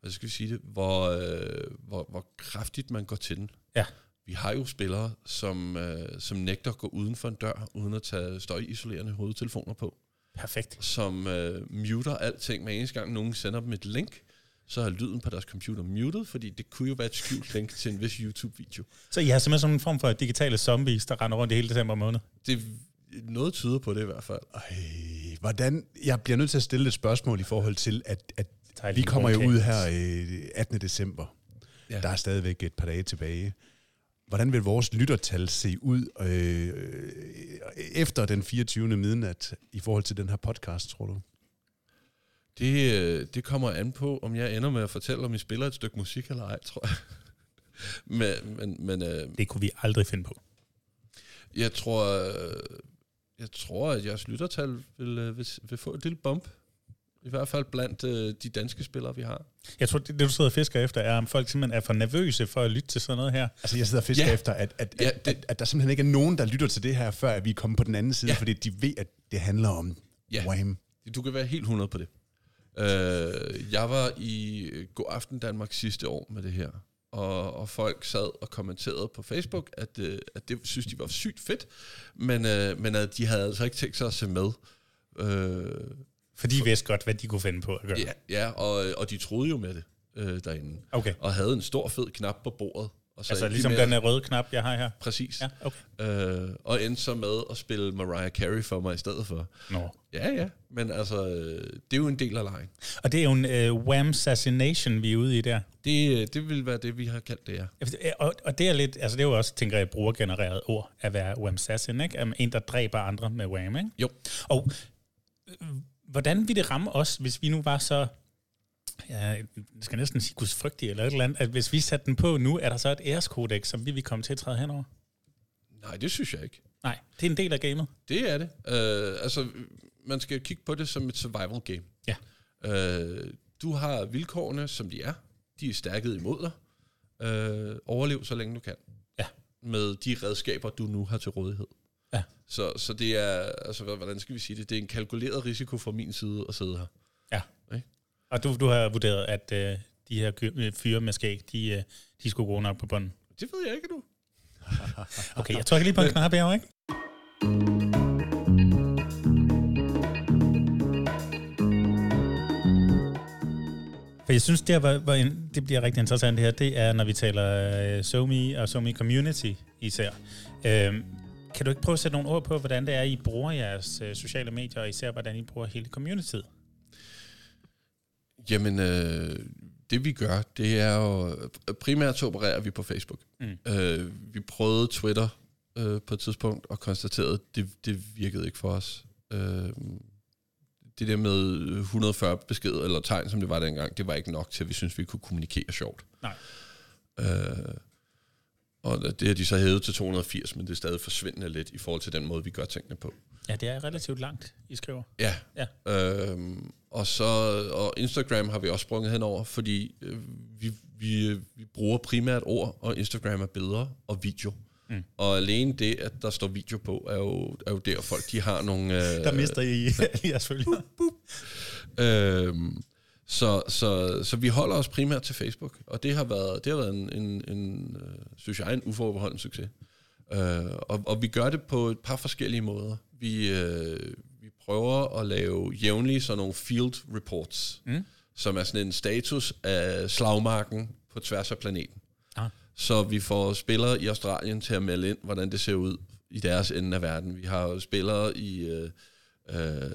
hvad skal vi sige det, hvor, øh, hvor, hvor kraftigt man går til den. Ja. Vi har jo spillere, som, øh, som nægter at gå uden for en dør, uden at tage støjisolerende hovedtelefoner på. Perfekt. Som øh, muter alting, med eneste gang nogen sender dem et link, så er lyden på deres computer muted, fordi det kunne jo være et skjult link til en vis YouTube-video. Så I har simpelthen sådan en form for digitale zombies, der render rundt i hele december måned. Det noget tyder på det i hvert fald. Ej, hvordan, jeg bliver nødt til at stille et spørgsmål i forhold til, at, at vi kommer jo ud her øh, 18. december. Ja. Ja. Der er stadigvæk et par dage tilbage. Hvordan vil vores lyttertal se ud øh, øh, efter den 24. midnat i forhold til den her podcast, tror du? Det, øh, det kommer an på, om jeg ender med at fortælle, om I spiller et stykke musik eller ej, tror jeg. men men, men øh, Det kunne vi aldrig finde på. jeg tror, øh, jeg tror, at jeres lyttertal vil, øh, vil, vil få et lille bump. I hvert fald blandt øh, de danske spillere, vi har. Jeg tror, det, det du sidder og fisker efter, er, om folk simpelthen er for nervøse for at lytte til sådan noget her. Altså, jeg sidder og fisker Ja. efter, at, at, Ja, det- at, at der simpelthen ikke er nogen, der lytter til det her, før at vi er kommet på den anden side, Ja. fordi de ved, at det handler om ja. Wham. Du kan være helt 100 på det. Øh, jeg var i God Aften Danmark sidste år med det her, og, og folk sad og kommenterede på Facebook, at, øh, at det synes de var sygt fedt, men, øh, men at de havde altså ikke tænkt sig at se med. Øh, For de vidste godt, hvad de kunne finde på at gøre. ja, ja og, og de troede jo med det øh, derinde, Okay. og havde en stor fed knap på bordet. Og så Altså ligesom med- den her røde knap, jeg har her. Præcis. Ja, okay. Øh, og endte så med at spille Mariah Carey for mig i stedet for. Nå. Ja, ja, men altså, øh, det er jo en del af lejen. Og det er jo en uh, wham assassination, vi er ude i der. Det, øh, det vil være det, vi har kaldt det, ja. Og, og det er lidt, altså det er jo også, tænker jeg, brugergenereret ord at være wham assassin, ikke? En, der dræber andre med wham, ikke? Jo. Og øh, hvordan ville det ramme os, hvis vi nu var så, jeg skal næsten sige gudsfrygtige eller et eller andet, at hvis vi satte den på nu, er der så et æreskodex, som vi vil komme til at træde henover? Nej, det synes jeg ikke. Nej, det er en del af gamet. Det er det. Øh, altså, man skal kigge på det som et survival game. Ja. Øh, du har vilkårene, som de er. De er stærket imod dig. Øh, overlev så længe du kan. Ja. Med de redskaber, du nu har til rådighed. Ja. Så, så det er, altså, hvordan skal vi sige det? Det er en kalkuleret risiko fra min side at sidde her. Og du, du har vurderet, at øh, de her øh, fyre med skæg, de, øh, de skulle gå nok på bunden. Det ved jeg ikke nu. Okay, jeg trykker lige på en knap her, ikke? For jeg synes, det, var, var en, det bliver rigtig interessant her, det er, når vi taler uh, SoMe og SoMe Community især. Øhm, kan du ikke prøve at sætte nogle ord på, hvordan det er, I bruger jeres uh, sociale medier, og især hvordan I bruger hele communityet? Jamen, øh, det vi gør, det er jo... Primært så opererer vi på Facebook. Mm. Øh, vi prøvede Twitter øh, på et tidspunkt og konstaterede, at det, det virkede ikke for os. Øh, det der med 140 beskeder eller tegn, som det var dengang, det var ikke nok til, at vi synes, vi kunne kommunikere sjovt. Nej. Øh, og det har de så hævet til 280, men det er stadig forsvindende lidt i forhold til den måde, vi gør tingene på. Ja, det er relativt langt, I skriver. Ja. Ja. Øhm, og så og Instagram har vi også sprunget henover, fordi øh, vi, vi, vi bruger primært ord, og Instagram er billeder og video. Mm. Og alene det, at der står video på, er jo, er jo der, folk de har nogle... Øh, Der mister I jeres følgere. Øhm, så, så, så vi holder os primært til Facebook, og det har været, det har været en, en, en øh, synes jeg, en uforbeholden succes. Øh, og, og vi gør det på et par forskellige måder. Vi, øh, vi prøver at lave jævnligt sådan nogle field reports, mm. som er sådan en status af slagmarken på tværs af planeten. Ah. Så vi får spillere i Australien til at melde ind, hvordan det ser ud i deres ende af verden. Vi har spillere i øh, øh,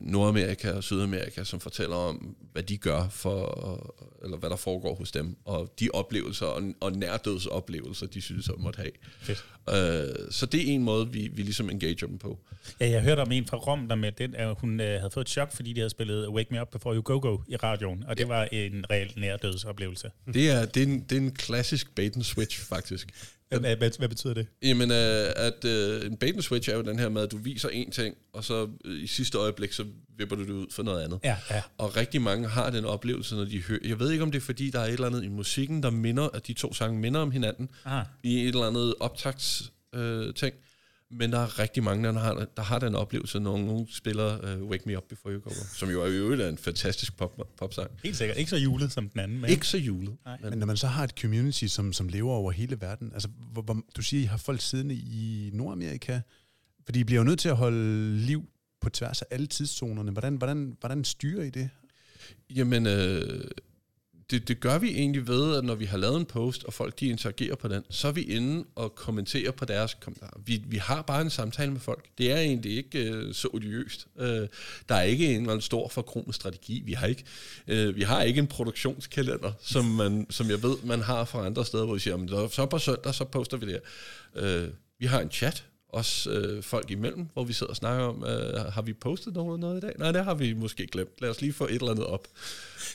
Nordamerika og Sydamerika, som fortæller om, hvad de gør for, eller hvad der foregår hos dem, og de oplevelser og, og nærdødsoplevelser, de synes, at måtte have. Fedt. Øh, så det er en måde, vi, vi ligesom engager dem på. Ja, jeg hørte om en fra Rom, der med den, at hun øh, havde fået et chok, fordi de havde spillet Wake Me Up Before You Go Go i radioen, og det ja. var en reel nærdødsoplevelse. Det er, det, er en, det er en klassisk bait and switch, faktisk. Hvad, hvad, hvad betyder det? Jamen, øh, at øh, en bait and switch er jo den her med, at du viser en ting, og så øh, i sidste øjeblik, så vipper du det ud for noget andet. Ja, ja. Og rigtig mange har den oplevelse, når de hører... Jeg ved ikke, om det er, fordi der er et eller andet i musikken, der minder, at de to sange minder om hinanden, Aha. i et eller andet optagts øh, ting. Men der er rigtig mange, der har, der har den oplevelse, når nogen spiller uh, Wake Me Up Before You Go Go, som jo er i øvrigt er en fantastisk pop, popsang. Helt sikkert. Ikke så julet som den anden. Men... Ikke så julet. Nej. Men når man så har et community, som, som lever over hele verden, altså hvor, hvor, du siger, I har folk siddende i Nordamerika, fordi I bliver jo nødt til at holde liv på tværs af alle tidszonerne. Hvordan, hvordan, hvordan styrer I det? Jamen, øh, det, det gør vi egentlig ved, at når vi har lavet en post, og folk de interagerer på den, så er vi inde og kommenterer på deres kommentarer. Vi, vi har bare en samtale med folk. Det er egentlig ikke øh, så odiøst. Øh, der er ikke en eller anden stor forkromet strategi. Vi har ikke, øh, vi har ikke en produktionskalender, som, man, som jeg ved, man har fra andre steder, hvor vi siger, men så på søndag, så poster vi det her. Øh, vi har en chat, også øh, folk imellem, hvor vi sidder og snakker om, øh, har vi postet noget, noget i dag? Nej, det har vi måske glemt. Lad os lige få et eller andet op.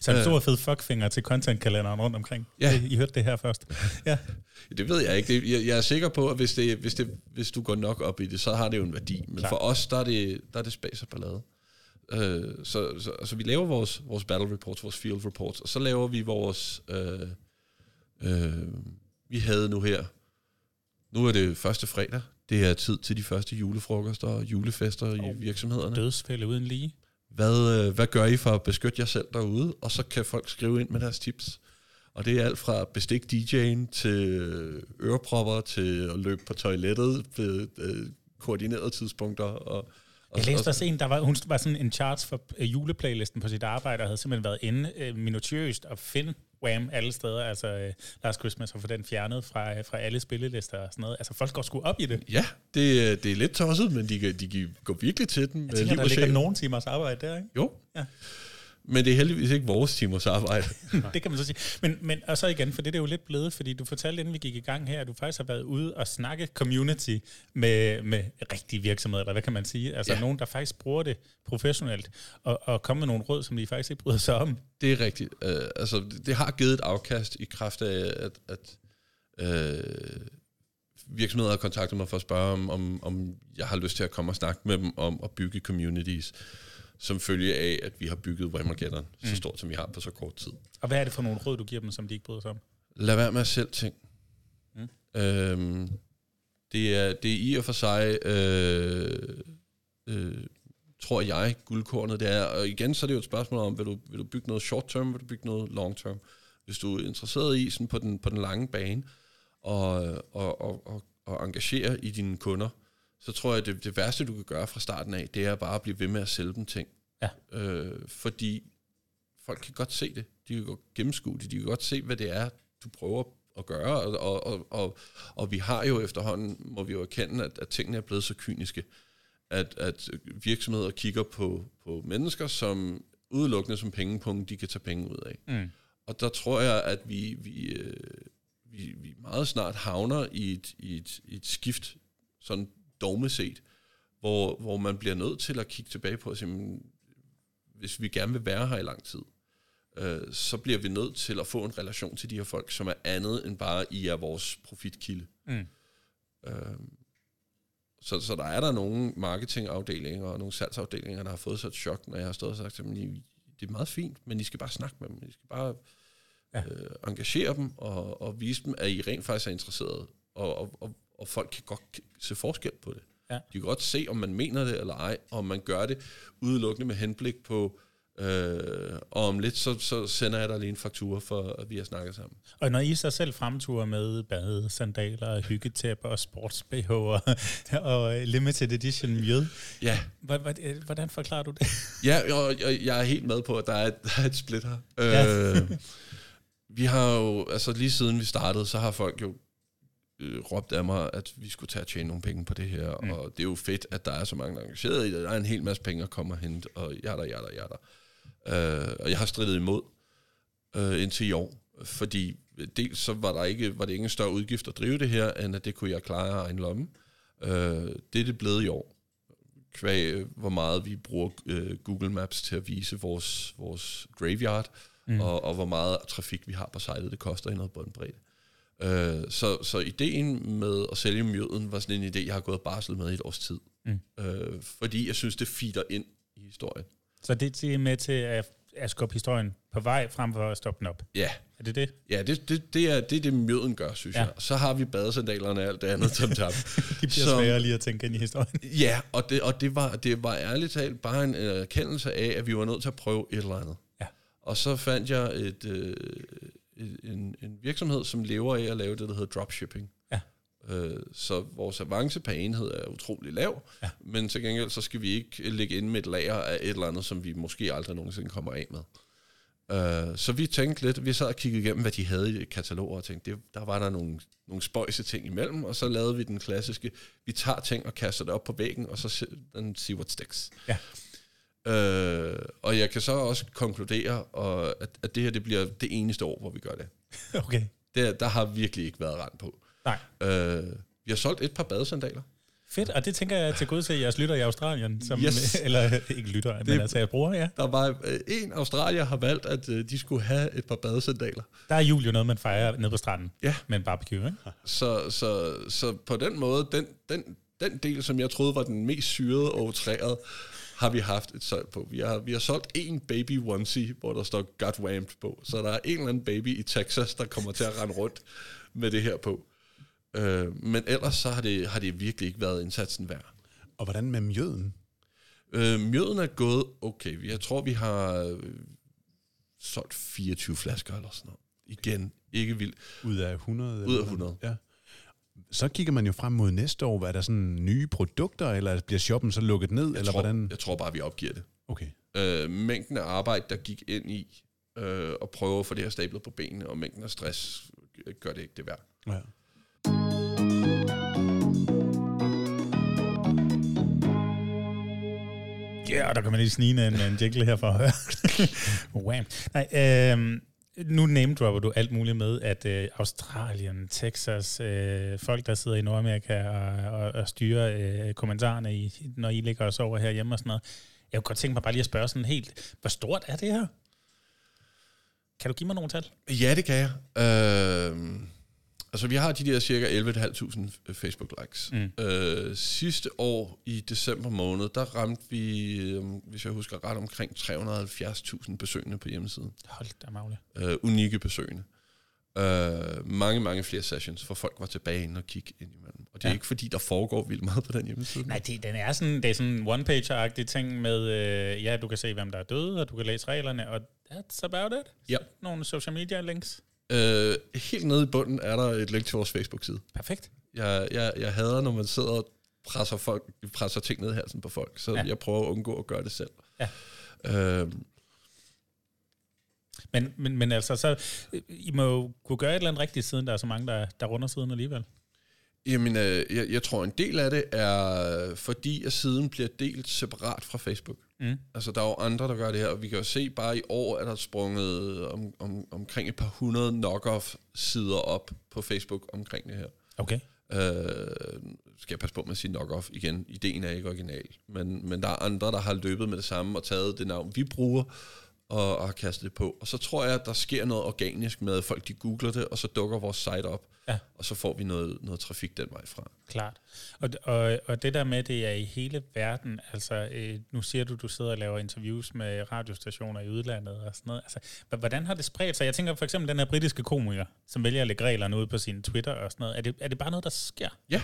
Så en stor fed fuckfinger til contentkalenderen rundt omkring. Ja. I hørte det her først. Ja. Det ved jeg ikke. Det, jeg, jeg er sikker på, at hvis, det, hvis, det, hvis du går nok op i det, så har det jo en værdi. Men Klar. for os, der er det, der er det spas og ballade. Øh, så, så altså, vi laver vores, vores battle reports, vores field reports, og så laver vi vores... Øh, øh, vi havde nu her... Nu er det første fredag. Det er tid til de første julefrokoster og julefester i virksomhederne. Dødsfælde uden lige. Hvad, øh, hvad gør I for at beskytte jer selv derude? Og så kan folk skrive ind med deres tips. Og det er alt fra bestik DJ'en til ørepropper til at løbe på toilettet ved øh, koordinerede tidspunkter. Og, og, Jeg læste også en, der var, hun var sådan en charts for øh, juleplaylisten på sit arbejde, og havde simpelthen været inde øh, minutiøst og finde Wham alle steder, altså øh, Last Christmas, og få den fjernet fra, øh, fra alle spillelister og sådan noget. Altså folk går sgu op i det. Ja, det, øh, det er lidt tosset, men de, de kan gå virkelig til den. Jeg med tænker, der ligger nogle timers arbejde der, ikke? Jo. Ja. Men det er heldigvis ikke vores timers arbejde. det kan man så sige. Men, men og så igen, for det er jo lidt blevet, fordi du fortalte, inden vi gik i gang her, at du faktisk har været ude og snakke community med, med rigtige virksomheder, eller hvad kan man sige? Altså Ja. nogen, der faktisk bruger det professionelt, og, og komme med nogle råd, som de faktisk ikke bryder sig om. Det er rigtigt. Uh, altså, det, det har givet et afkast i kraft af, at, at uh, virksomheder har kontaktet mig for at spørge, om, om, om jeg har lyst til at komme og snakke med dem om at bygge communities, som følge af, at vi har bygget Whammageddon mm. så stort, som vi har på så kort tid. Og hvad er det for nogle råd, du giver dem, som de ikke bryder sig om? Lad være med at selv ting. Mm. Øhm, det, er, det er i og for sig, øh, øh, tror jeg, guldkornet det er. Og igen, så er det jo et spørgsmål om, vil du, vil du bygge noget short term, vil du bygge noget long term? Hvis du er interesseret i sådan på den, på den lange bane, og, og, og, og, og engagere i dine kunder, så tror jeg, at det, det værste, du kan gøre fra starten af, det er bare at blive ved med at sælge dem ting. Ja. Øh, fordi folk kan godt se det. De kan godt gennemskue det. De kan godt se, hvad det er, du prøver at gøre. Og, og, og, og, og vi har jo efterhånden, må vi jo erkende, at, at tingene er blevet så kyniske, at, at virksomheder kigger på, på mennesker, som udelukkende som pengepunkt, de kan tage penge ud af. Mm. Og der tror jeg, at vi, vi, øh, vi, vi meget snart havner i et, i et, i et skift, sådan dogmeset, hvor, hvor man bliver nødt til at kigge tilbage på og sige, "Men hvis vi gerne vil være her i lang tid, øh, så bliver vi nødt til at få en relation til de her folk, som er andet end bare, I er vores profitkilde. Mm. Øh, så, så der er der nogle marketingafdelinger og nogle salgsafdelinger, der har fået så et chok, når jeg har stået og sagt, at det er meget fint, men I skal bare snakke med dem. I skal bare Ja. ja. øh, engagere dem og, og vise dem, at I rent faktisk er interesserede. Og, og, og, og folk kan godt se forskel på det. Ja. De kan godt se, om man mener det eller ej, og om man gør det udelukkende med henblik på, øh, og om lidt, så, så sender jeg dig lige en faktura for, at vi har snakket sammen. Og når I så selv fremturer med badesandaler, hyggetæpper og sports og, og limited edition mjød, Ja, hvordan forklarer du det? Ja, og jeg, jeg er helt med på, at der er et, der er et split her. Ja. Øh, vi har jo, altså lige siden vi startede, så har folk jo øh, råbt af mig, at vi skulle tage og tjene nogle penge på det her, Mm. og det er jo fedt, at der er så mange der er engageret i det. Der er en hel masse penge at komme og hente, og jada, jada, jada. Øh, og jeg har stridet imod øh, indtil i år, fordi dels så var, der ikke, var det ingen større udgift at drive det her, end at det kunne jeg klare af egen lomme. Øh, det er det blevet i år kvæg, hvor meget vi bruger øh, Google Maps til at vise vores, vores graveyard, mm. og, og hvor meget trafik vi har på sitet, det koster i noget båndbredde. Øh, så, så ideen med at sælge mjøden var sådan en idé, jeg har gået barsel med i et års tid. Mm. Øh, fordi jeg synes, det feeder ind i historien. Så det, er med til at, at skubbe historien på vej, frem for at stoppe den op. Ja, Er det det? ja det, det, det, er, det er det, mjøden gør, synes Ja. jeg. Så har vi badesandalerne og alt det andet tam tam. De bliver Som- sværere lige at tænke ind i historien. Ja, og det, og det, var, det var ærligt talt bare en øh, erkendelse af, at vi var nødt til at prøve et eller andet. Ja. Og så fandt jeg et, øh, et, en, en virksomhed, som lever af at lave det, der hedder dropshipping. Ja. Øh, så vores avance per enhed er utrolig lav, Ja. men til gengæld så skal vi ikke ligge inde med et lager af et eller andet, som vi måske aldrig nogensinde kommer af med. Øh, så vi tænkte lidt, vi sad og kiggede igennem, hvad de havde i kataloger, og tænkte, det, der var der nogle, nogle spøjse ting imellem, og så lavede vi den klassiske, vi tager ting og kaster det op på væggen, og så den see what sticks. Ja. Øh, og jeg kan så også konkludere, og at, at det her det bliver det eneste år, hvor vi gør det. Okay. det der har virkelig ikke været rent på. Nej. Øh, vi har solgt et par badesandaler. Fedt, og det tænker jeg til gud til jeres lytter i Australien, som, Yes. eller ikke lytter, men Det- altså jeg bruger, ja. Der var øh, en australier har valgt, at øh, de skulle have et par badesandaler. Der er jul jo noget, man fejrer nede på stranden Ja. med en barbecue, ikke? Så, så, så på den måde, den, den, den del, som jeg troede var den mest syrede og outrerede, har vi haft et salg på. Vi har, vi har solgt en baby onesie, hvor der står got whammed på. Så der er en eller anden baby i Texas, der kommer til at rende rundt med det her på. Øh, men ellers så har det, har det virkelig ikke været indsatsen værd. Og hvordan med mjøden? Øh, mjøden er gået okay. Jeg tror, vi har øh, solgt 24 flasker eller sådan noget. Igen, ikke vildt. Ud af 100? Ud af eller 100. Ja. Så kigger man jo frem mod næste år. Er der sådan nye produkter, eller bliver shoppen så lukket ned? Jeg, eller tror, hvordan? jeg tror bare, vi opgiver det. Okay. øh, mængden af arbejde, der gik ind i øh, at prøve at få det her stablet på benene, og mængden af stress øh, gør det ikke det værd. Ja. Ja, og der kan man lige snige en, en jingle her for at høre. Wham. Nej, øhm, nu name-dropper du alt muligt med, at øh, Australien, Texas, øh, folk, der sidder i Nordamerika og, og, og styrer øh, kommentarerne, i, når I ligger os over herhjemme og sådan noget. Jeg kunne godt tænke mig bare lige at spørge sådan helt, hvor stort er det her? Kan du give mig nogle tal? Ja, det kan jeg. Øh, altså, vi har de der cirka 11.500 Facebook-likes. Mm. Øh, sidste år i december måned, der ramte vi, øh, hvis jeg husker ret, omkring 370.000 besøgende på hjemmesiden. Hold da magle. Øh, unikke besøgende. Øh, mange, mange flere sessions, for folk var tilbage ind og kigge ind imellem. Og det er Ja. ikke fordi, der foregår vildt meget på den hjemmeside. Nej, det, den er sådan, det er sådan en one-page-agtig ting med, øh, ja, du kan se, hvem der er døde, og du kan læse reglerne, og that's about it. Ja. Nogle social media links. Øh, helt nede i bunden er der et link til vores Facebook-side. Perfekt. Jeg, jeg, jeg hader, når man sidder og presser, folk, presser ting ned i halsen på folk, så Ja. jeg prøver at undgå at gøre det selv. Ja. Øhm, Men, men, men altså, så, øh, I må jo kunne gøre et eller andet rigtigt, siden der er så mange, der, der runder siden alligevel. Jamen, øh, jeg, jeg tror, en del af det er, fordi at siden bliver delt separat fra Facebook. Mm. Altså, der er jo andre, der gør det her, og vi kan jo se, bare i år er der sprunget om, om, omkring et par hundrede knock-off-sider op på Facebook omkring det her. Okay. Øh, skal jeg passe på med at sige knock-off igen. Ideen er ikke original. Men, men der er andre, der har løbet med det samme og taget det navn, vi bruger, og, og har kastet det på. Og så tror jeg, at der sker noget organisk med, at folk de googler det, og så dukker vores site op. Ja. Og så får vi noget, noget trafik den vej fra. Klart. Og, og, og det der med, det er i hele verden, altså øh, nu siger du, du sidder og laver interviews med radiostationer i udlandet og sådan noget. Altså, hvordan har det spredt sig? Jeg tænker for eksempel den her britiske komiker, som vælger at lægge reglerne ud på sin Twitter og sådan noget. Er det, er det bare noget, der sker? Ja,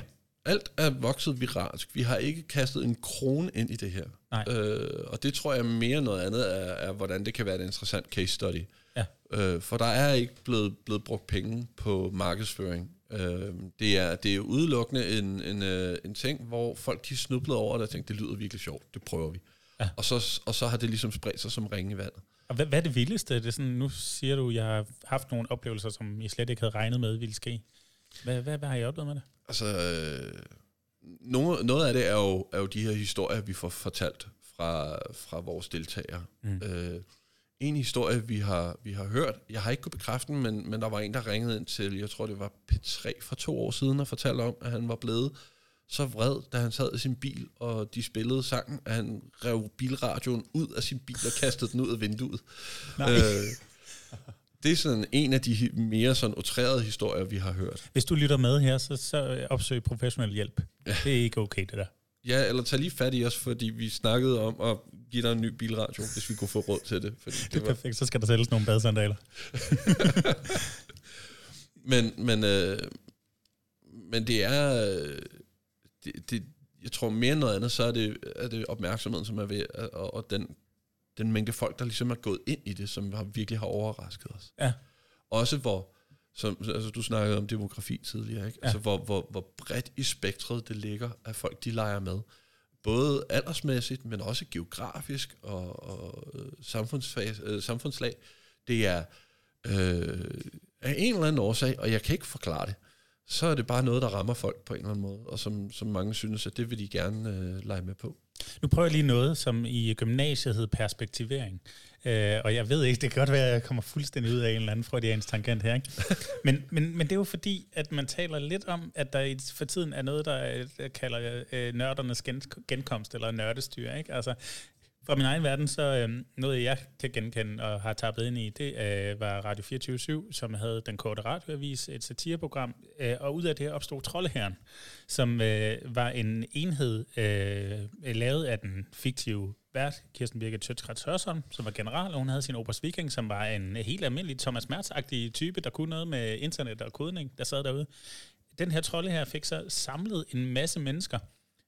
alt er vokset viralsk. Vi har ikke kastet en krone ind i det her. Nej. Øh, og det tror jeg mere noget andet er, er, hvordan det kan være et interessant case study. Ja. Øh, for der er ikke blevet, blevet brugt penge på markedsføring. Øh, det, er, det er udelukkende en, en, øh, en ting, hvor folk de snublede over det og tænkte, det lyder virkelig sjovt, det prøver vi. Ja. Og, så, og så har det ligesom spredt sig som ringe i vandet. Og hvad, hvad er det vildeste? Det er sådan, nu siger du, jeg har haft nogle oplevelser, som I slet ikke havde regnet med ville ske. Hvad, hvad, hvad har I oplevet med det? Altså, øh, noget, noget af det er jo, er jo de her historier, vi får fortalt fra, fra vores deltagere. Mm. Øh, en historie, vi har, vi har hørt, jeg har ikke kunnet bekræfte den, men, men der var en, der ringede ind til, jeg tror det var P3 for to år siden, og fortalte om, at han var blevet så vred, da han sad i sin bil, og de spillede sangen, at han rev bilradioen ud af sin bil og kastede den ud af vinduet. Nej. Øh, det er sådan en af de mere sådan outrerede historier, vi har hørt. Hvis du lytter med her, så, så opsøg professionel hjælp. Ja. Det er ikke okay, det der. Ja, eller tag lige fat i os, fordi vi snakkede om at give dig en ny bilradio, hvis vi kunne få råd til det. Fordi Det er det var, perfekt. Så skal der sælges nogle badesandaler. men, men, øh, men det er... Øh, det, det, jeg tror mere end noget andet, så er det, er det opmærksomheden, som er ved, og, og den, den mængde folk, der ligesom er gået ind i det, som har, virkelig har overrasket os. Ja. Også hvor, som, altså du snakkede om demografi tidligere, ikke? Ja. Altså hvor, hvor, hvor bredt i spektret det ligger, at folk de leger med. Både aldersmæssigt, men også geografisk og, og øh, samfundsfag, øh, samfundslag. Det er øh, af en eller anden årsag, og jeg kan ikke forklare det, så er det bare noget, der rammer folk på en eller anden måde, og som, som mange synes, at det vil de gerne øh, lege med på. Nu prøver jeg lige noget, som i gymnasiet hed perspektivering. Øh, og jeg ved ikke, det kan godt være, at jeg kommer fuldstændig ud af en eller anden freudiansk tangent her. Ikke? Men, men, men det er jo fordi, at man taler lidt om, at der i- for tiden er noget, der øh, kalder øh, nørdernes gen, genkomst, eller nørdestyre. Ikke? Altså, fra min egen verden, så øh, noget, jeg kan genkende og har tappet ind i, det øh, var Radio 24 som havde Den Korte Radioavis, et satireprogram, øh, og ud af det opstod Trolleherren, som øh, var en enhed øh, lavet af den fiktive vært, Kirsten Birgit Tøtskrets Hørsholm, som var general, og hun havde sin Oberst Viking, som var en øh, helt almindelig Thomas mertz type, der kunne noget med internet og kodning, der sad derude. Den her trolde her fik så samlet en masse mennesker,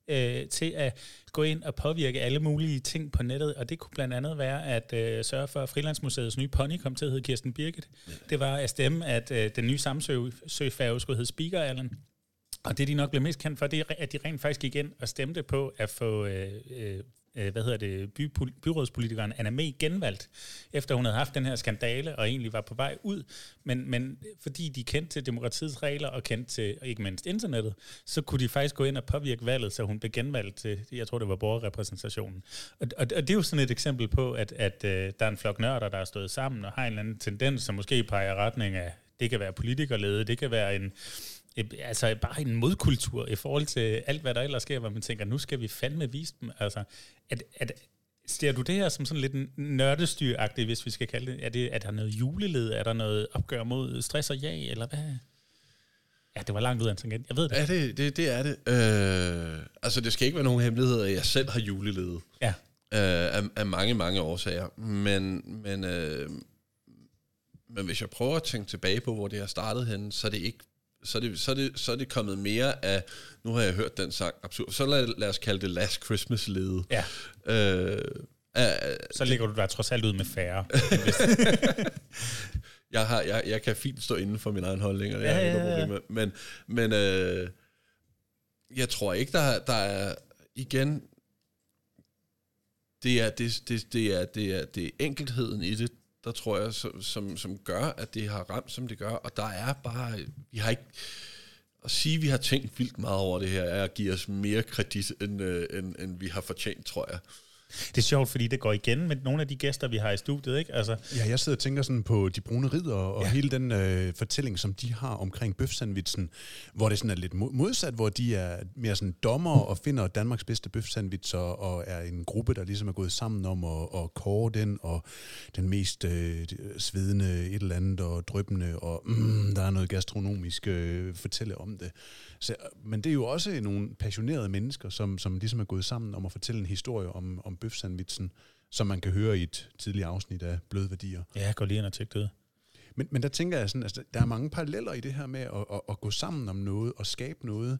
øh, til at gå ind og påvirke alle mulige ting på nettet, og det kunne blandt andet være at øh, sørge for, at Frilandsmuseets nye pony kom til at hedde Kirsten Birgit. Det var at stemme, at øh, den nye Samsø-færge skulle hedde Speaker Allen. Og det, de nok blev mest kendt for, det er, at de rent faktisk gik ind og stemte på at få øh, øh, øh, hvad hedder det, by, byrådspolitikeren Anna May genvalgt, efter hun havde haft den her skandale og egentlig var på vej ud. Men, men fordi de kendte til demokratiets regler og kendte til ikke mindst internettet, så kunne de faktisk gå ind og påvirke valget, så hun blev genvalgt til, jeg tror det var borgerrepræsentationen. Og, og, og det er jo sådan et eksempel på, at, at øh, der er en flok nørder, der er stået sammen og har en eller anden tendens, som måske peger i retning af, det kan være politikerlede, det kan være en, altså bare en modkultur i forhold til alt, hvad der ellers sker, hvor man tænker, nu skal vi fandme vise dem. Altså, at, at, ser du det her som sådan lidt nørdestyragtigt, hvis vi skal kalde det? Er, det, er der noget juleled? Er der noget opgør mod stress og ja, eller hvad? Ja, det var langt ud af en tangent. Jeg ved det. Ja, det, det, det er det. Øh, altså, det skal ikke være nogen hemmelighed, at jeg selv har juleledet. Ja. Øh, af, af mange, mange årsager. Men, men, øh, men hvis jeg prøver at tænke tilbage på, hvor det har startet hen, så er det ikke så er, det, så, er det, så er det kommet mere af, nu har jeg hørt den sang, absurd, så lad, lad os kalde det Last Christmas lede. Ja, Øh, af, så ligger du der trods alt ud med færre. jeg, har, jeg, jeg kan fint stå inden for mine egne holdninger, det er Ja, ja, ikke ja, ja. problem med. Men, men øh, jeg tror ikke, der, der er, igen, det er, det, det, det, er, det, er, det er enkeltheden i det, der tror jeg, som, som, som gør, at det har ramt, som det gør. Og der er bare, vi har ikke, at sige, at vi har tænkt vildt meget over det her, er at give os mere kredit, end, øh, end, end vi har fortjent, tror jeg. Det er sjovt, fordi det går igen med nogle af de gæster, vi har i studiet, ikke? Altså, Ja, jeg sidder og tænker sådan på de brune ridder og ja. hele den øh, fortælling, som de har omkring bøfsandwitsen, hvor det sådan er lidt mo- modsat, hvor de er mere sådan dommer og finder Danmarks bedste bøfsandwich og, og er en gruppe, der ligesom er gået sammen om at, at kåre den, og den mest øh, svedende et eller andet og drøbende, og mm, der er noget gastronomisk øh, fortælle om det. Så, men det er jo også nogle passionerede mennesker, som, som ligesom er gået sammen om at fortælle en historie om, om bøfsandwitsen, som man kan høre i et tidligere afsnit af Bløde Værdier. ja, jeg går lige ind og tjekker det. Men, men der tænker jeg sådan, altså, der er mange paralleller i det her med at, at, at gå sammen om noget og skabe noget.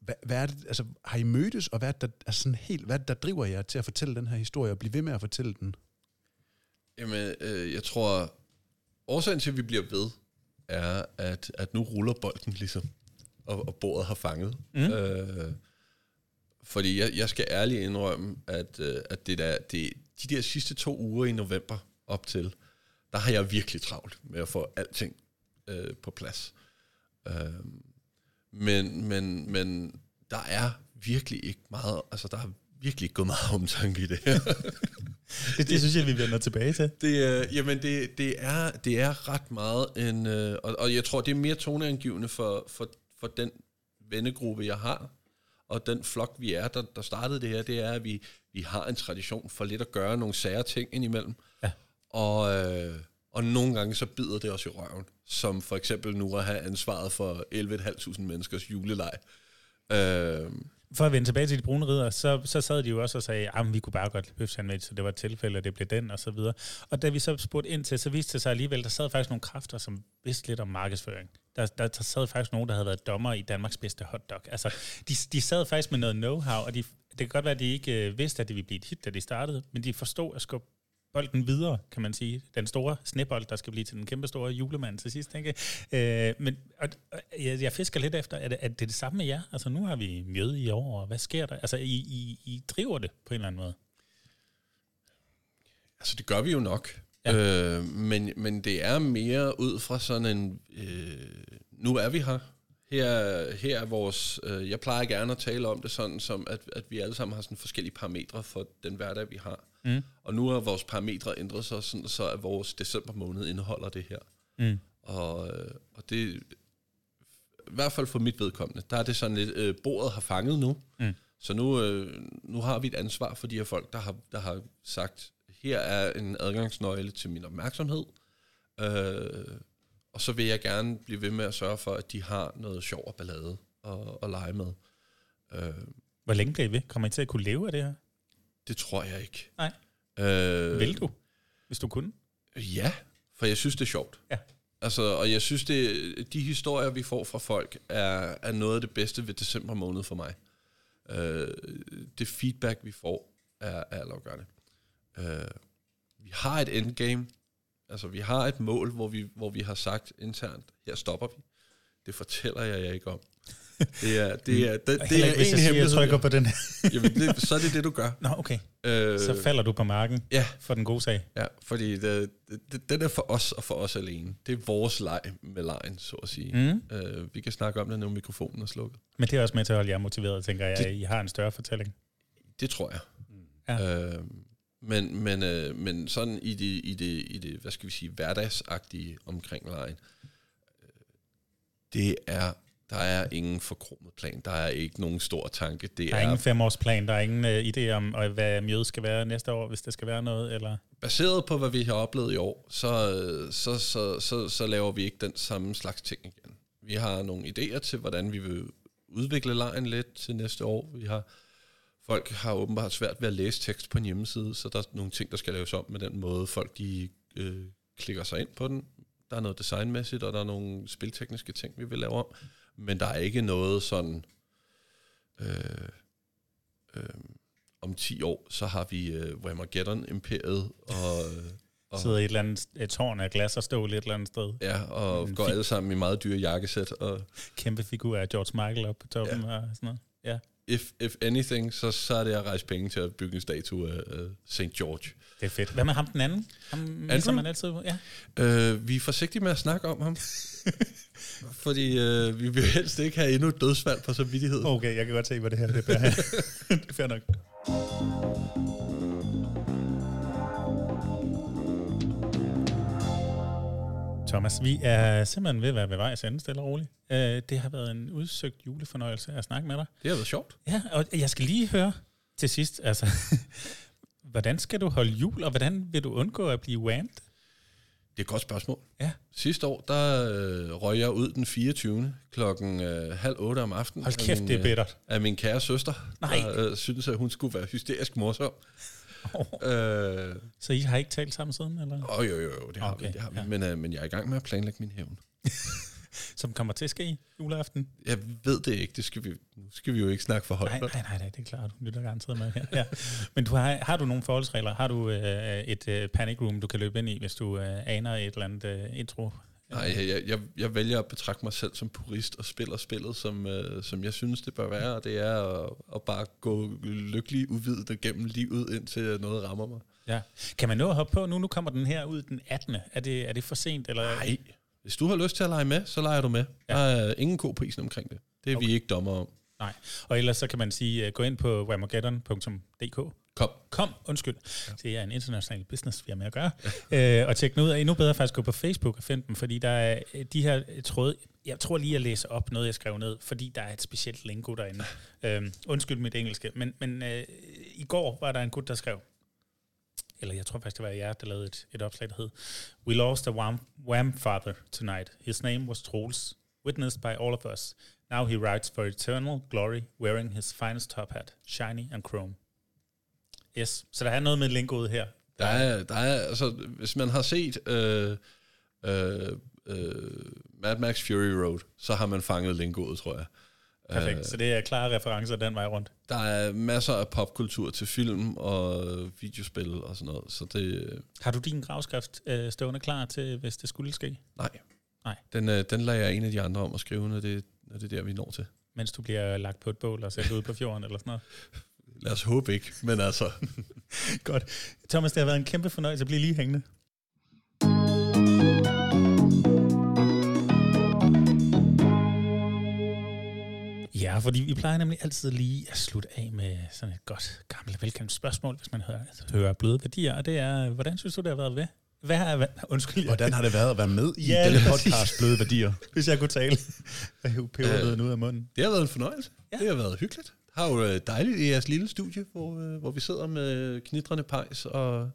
Hvad, hvad er det, altså, har I mødtes, og hvad er det, der, altså sådan helt, hvad er det, der driver jer til at fortælle den her historie og blive ved med at fortælle den? Jamen, øh, jeg tror, årsagen til, at vi bliver ved, er, at, at nu ruller bolden ligesom, og, og bordet har fanget. Mm. Øh, fordi jeg, jeg skal ærligt indrømme, at, øh, at det der, det, de der sidste to uger i november op til, der har jeg virkelig travlt med at få alting øh, på plads. Øh, men, men, men der er virkelig ikke meget, altså der er virkelig ikke gået meget omtanke i det her. Det, det synes jeg, vi vender tilbage til. Det, øh, jamen det, det, er, det er ret meget en, øh, og, og jeg tror, det er mere toneangivende for, for, for den vennegruppe, jeg har, og den flok, vi er, der, der startede det her, det er, at vi, vi har en tradition for lidt at gøre nogle sære ting indimellem. Ja. Og, øh, og nogle gange så bider det os i røven, som for eksempel nu at have ansvaret for 11.500 menneskers juleleg. Øh, For at vende tilbage til de brune ridder, så, så sad de jo også og sagde, at vi kunne bare godt sandwich, så det var et tilfælde, og det blev den, og så videre. Og da vi så spurgte ind til, så viste det sig alligevel, der sad faktisk nogle kræfter, som vidste lidt om markedsføring. Der, der, der sad faktisk nogen, der havde været dommer i Danmarks bedste hotdog. Altså, de, de sad faktisk med noget know-how, og de, det kan godt være, at de ikke øh, vidste, at det ville blive et hit, da de startede, men de forstod at skubbe bolden videre, kan man sige. Den store snebold, der skal blive til den kæmpe store julemand til sidst. tænker Øh, men og, og, jeg, jeg fisker lidt efter, er det, er det det samme med jer? Altså nu har vi mjøde i år, og hvad sker der? Altså I, I, I driver det på en eller anden måde. Altså, det gør vi jo nok. Ja. Øh, men, men det er mere ud fra sådan en... Øh, nu er vi her. Her, her er vores... Øh, jeg plejer gerne at tale om det sådan, som at, at vi alle sammen har sådan forskellige parametre for den hverdag, vi har. Mm. Og nu har vores parametre ændret sig, sådan, så at vores december måned indeholder det her. Mm. Og, øh, og det... I hvert fald for mit vedkommende, der er det sådan lidt... Øh, bordet har fanget nu. Mm. Så nu, øh, nu har vi et ansvar for de her folk, der har, der har sagt, her er en adgangsnøgle til min opmærksomhed, øh, og så vil jeg gerne blive ved med at sørge for, at de har noget sjov og ballade at, at lege med. Øh, Hvor længe bliver I ved? Kommer I til at kunne leve af det her? det tror jeg ikke. Nej. Øh, Vil du? Hvis du kunne? Ja, for jeg synes, det er sjovt. Ja. Altså, og jeg synes, det, de historier, vi får fra folk, er, er noget af det bedste ved december måned for mig. Øh, det feedback, vi får, er, er afgørende. Øh, vi har et endgame. Altså, vi har et mål, hvor vi, hvor vi har sagt internt, her stopper vi. Det fortæller jeg jer ikke om. Det er, det er, det, det Heller er ikke, hvis en jeg siger, jeg hemmelighed. trykker på den. Jamen, det, så er det det, du gør. Nå, okay. Øh, Så falder du på marken ja, for den gode sag. Ja, fordi det, det, den er for os og for os alene. Det er vores leg med lejen, så at sige. Mm. Øh, vi kan snakke om det, når mikrofonen er slukket. Men det er også med til at holde jer motiveret, tænker jeg. Det- I har en større fortælling. Det tror jeg. Ja. Øh, men, men, øh, men sådan i det, i, det, i det, hvad skal vi sige, hverdagsagtige omkring lejen, øh, det er, der er ingen forkromet plan. Der er ikke nogen stor tanke. Det Der er er ingen femårsplan, der er ingen uh, idé om, øh, hvad mjøde skal være næste år, hvis der skal være noget, eller... baseret på, hvad vi har oplevet i år, så, øh, så, så, så, så laver vi ikke den samme slags ting igen. Vi har nogle idéer til, hvordan vi vil udvikle lejen lidt til næste år. Vi har Folk har åbenbart svært ved at læse tekst på en hjemmeside, så der er nogle ting, der skal laves om med den måde, folk de øh, klikker sig ind på den. Der er noget designmæssigt, og der er nogle spiltekniske ting, vi vil lave om. Men der er ikke noget sådan... Øh, øh, om 10 år, så har vi øh, Whamageddon-imperiet, og, øh, og, Sidder i et eller andet et tårn af glas og stål et eller andet sted. ja, og En går alle sammen i meget dyre jakkesæt. Og, Kæmpe figur af George Michael op på toppen ja. og sådan noget. Ja. If, if anything, så, så er det at rejse penge til at bygge en statue af uh, St. George. Det er fedt. Hvad med ham den anden? Ham misser man altid på. Ja. Uh, vi er forsigtige med at snakke om ham. fordi uh, vi vil helst ikke have endnu et dødsfald på samvittighed. Okay, jeg kan godt se, hvad det her det bærer. det er fair nok. Thomas, vi er simpelthen ved at være ved vejs ende, stille og roligt. Uh, det har været en udsøgt julefornøjelse at snakke med dig. Det har været sjovt. Ja, og jeg skal lige høre til sidst, altså, hvordan skal du holde jul, og hvordan vil du undgå at blive whammed? Det er et godt spørgsmål. Ja. Sidste år, der øh, røg jeg ud den 24. klokken øh, halv otte om aftenen. Hold kæft, min, det er bittert. Øh, af min kære søster, Nej. der øh, synes, at hun skulle være hysterisk morsom. Oh. Øh, så I har ikke talt sammen siden, eller? Åh, oh, jo, jo, jo, det har okay, vi. Det har vi. Ja. Men, øh, men jeg er i gang med at planlægge min hævn. Som kommer til at ske i juleaften? Jeg ved det ikke. Det skal vi, nu skal vi jo ikke snakke for højt. Nej, nej, nej, nej, det er klart. Du lytter garanteret med her. Ja. Men du har, har du nogle forholdsregler? Har du øh, et øh, panic room, du kan løbe ind i, hvis du øh, aner et eller andet øh, intro? Nej, jeg, jeg, jeg vælger at betragte mig selv som purist og spiller spillet, som, øh, som jeg synes, det bør være, og det er at, at bare gå lykkelig uvidende gennem livet, indtil noget rammer mig. Ja. Kan man nå at hoppe på nu? Nu kommer den her ud den 18. Er det, er det for sent? Eller? Nej, hvis du har lyst til at lege med, så leger du med. Ja. Der er ingen god prisen omkring det. Det er okay. vi ikke dommer om. Nej, og ellers så kan man sige, uh, gå ind på wamageddon.dk. Kom. Kom, undskyld. Ja. Det er en international business, vi har med at gøre. Ja. og tjek ud. Endnu bedre faktisk gå på Facebook og finde dem, fordi der er øh, de her øh, tråde. Jeg tror lige at læse op noget, jeg skrev ned, fordi der er et specielt lingo derinde. uh, undskyld mit engelske, men, men øh, i går var der en gut, der skrev, eller jeg tror faktisk, det var jer, der lavede et, et opslag, der hed, We lost a wham, wham father tonight. His name was Troels, witnessed by all of us. Now he rides for eternal glory, wearing his finest top hat, shiny and chrome. Yes, så der er noget med lingoet her. Der er, der er altså, hvis man har set øh, øh, øh, Mad Max Fury Road, så har man fanget lingoet, tror jeg. Perfekt, uh, så det er klare referencer den vej rundt. Der er masser af popkultur til film og videospil og sådan noget. Så det, har du din gravskrift øh, stående klar til, hvis det skulle ske? Nej. Nej. Den, øh, den lader jeg en af de andre om at skrive, når det, når det er der, vi når til. Mens du bliver lagt på et bål og sendt ud på fjorden eller sådan noget? Lad os håbe ikke, men altså... Godt. Thomas, det har været en kæmpe fornøjelse at blive lige hængende. Ja, fordi vi plejer nemlig altid lige at slutte af med sådan et godt, gammelt, velkendt spørgsmål, hvis man hører, hører bløde værdier, og det er, hvordan synes du, det har været ved? Hvad har, undskyld, hvordan har det været at være med i ja, denne podcast, Bløde Værdier? Hvis jeg kunne tale. Jeg øh, ud af munden. Det har været en fornøjelse. Ja. Det har været hyggeligt. Har jo øh, dejligt i jeres lille studie, hvor, øh, hvor vi sidder med knitrende pejs og,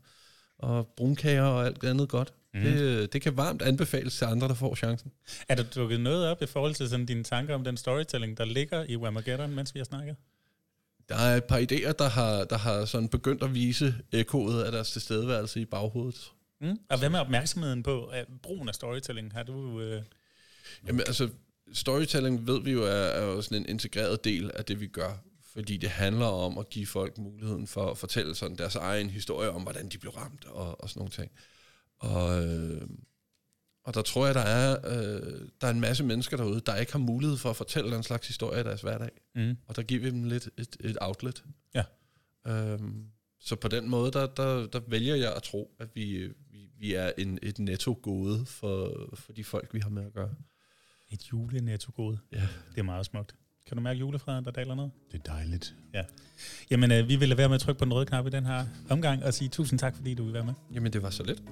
og brunkager og alt andet godt. Mm. Det, det kan varmt anbefales til andre, der får chancen. Er der dukket noget op i forhold til sådan dine tanker om den storytelling, der ligger i Wamageddon, mens vi har snakket? Der er et par idéer, der har, der har sådan begyndt at vise ekoet af deres tilstedeværelse i baghovedet. Mm. Og hvad med opmærksomheden på at brugen af storytelling? Har du... Øh... Jamen altså, storytelling ved vi jo er, er jo sådan en integreret del af det, vi gør. Fordi det handler om at give folk muligheden for at fortælle sådan deres egen historie om, hvordan de blev ramt og, og sådan nogle ting. Og, øh, og der tror jeg, der er, øh, der er en masse mennesker derude, der ikke har mulighed for at fortælle den slags historie i deres hverdag. Mm. Og der giver vi dem lidt et, et outlet. Ja. Øhm, så på den måde, der, der, der vælger jeg at tro, at vi, vi, vi er en, et netto gode for, for de folk, vi har med at gøre. Et julenetto gode. Ja. Det er meget smukt. Kan du mærke julefreden, der daler ned? Det er dejligt. Ja. Jamen, øh, vi vil lade være med at trykke på den røde knap i den her omgang og sige tusind tak, fordi du vil være med. Jamen, det var så lidt.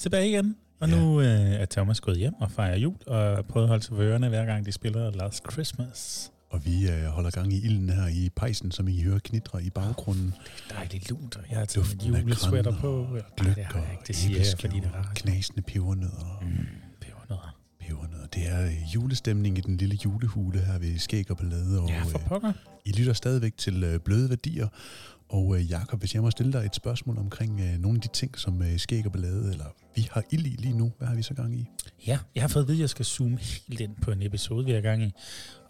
Tilbage igen. Og ja. nu øh, er Thomas gået hjem og fejrer jul, og prøvet at holde sig ørerne, hver gang de spiller Last Christmas. Og vi øh, holder gang i ilden her i pejsen, som I hører knitre i baggrunden. Det er dejligt lunt, og jeg har taget mit julesweater på. Gløk det har jeg ikke, det siger jeg, fordi det er. Knasende pebernødder. Mm, pebernødder. Pebernødder. Det er øh, julestemning i den lille julehule her ved Skæg og Ballade. Og, ja, for øh, pokker. I lytter stadigvæk til øh, Bløde Værdier, og øh, Jakob, hvis jeg må stille dig et spørgsmål omkring øh, nogle af de ting, som øh, sker og ballade, eller vi har ild i lige nu, hvad har vi så gang i? Ja, jeg har fået at vide, at jeg skal zoome helt ind på en episode, vi er gang i.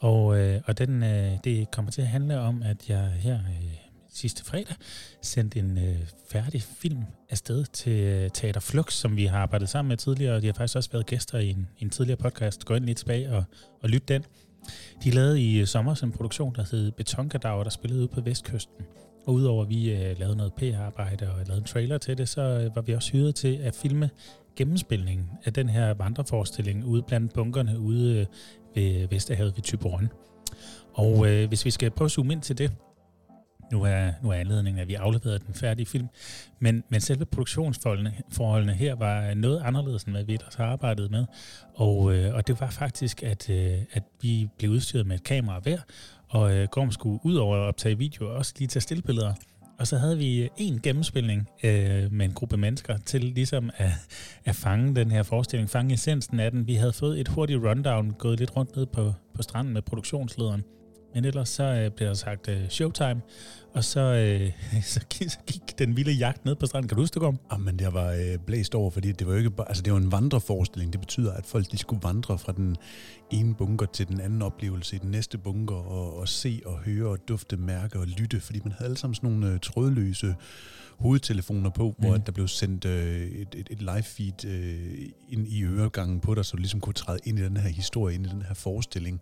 Og, øh, og den, øh, det kommer til at handle om, at jeg her øh, sidste fredag sendte en øh, færdig film afsted til øh, Teater Flux, som vi har arbejdet sammen med tidligere, og de har faktisk også været gæster i en, en tidligere podcast. Gå ind lidt tilbage og, og lyt den. De lavede i øh, sommer en produktion, der hed Betonkadaver, der spillede ud på Vestkysten. Og udover at vi øh, lavede noget PR-arbejde og lavede en trailer til det, så øh, var vi også hyret til at filme gennemspilningen af den her vandreforestilling ude blandt bunkerne ude øh, ved Vesterhavet ved Tyborgen. Og øh, hvis vi skal prøve at zoome ind til det, nu er, nu er anledningen, at vi afleverede den færdige film, men, men selve produktionsforholdene her var noget anderledes, end hvad vi ellers har arbejdet med. Og, øh, og det var faktisk, at, øh, at vi blev udstyret med et kamera hver, og øh, Gorm skulle ud over at optage video, også lige tage stillbilleder. Og så havde vi øh, en gennemspilning øh, med en gruppe mennesker til ligesom at, at fange den her forestilling, fange essensen af den. Vi havde fået et hurtigt rundown, gået lidt rundt ned på, på stranden med produktionslederen. Men ellers så øh, blev der sagt øh, showtime, og så, øh, så, gik, så gik den vilde jagt ned på stranden. Kan du huske det, Gorm? Jamen, jeg var øh, blæst over, fordi det var jo ikke bare, altså det var en vandreforestilling. Det betyder, at folk de skulle vandre fra den ene bunker til den anden oplevelse i den næste bunker, og, og se og høre og dufte, mærke og lytte, fordi man havde alle sammen sådan nogle øh, trådløse hovedtelefoner på, mm. hvor der blev sendt øh, et, et, et live feed øh, ind i øregangen på dig, så du ligesom kunne træde ind i den her historie, ind i den her forestilling.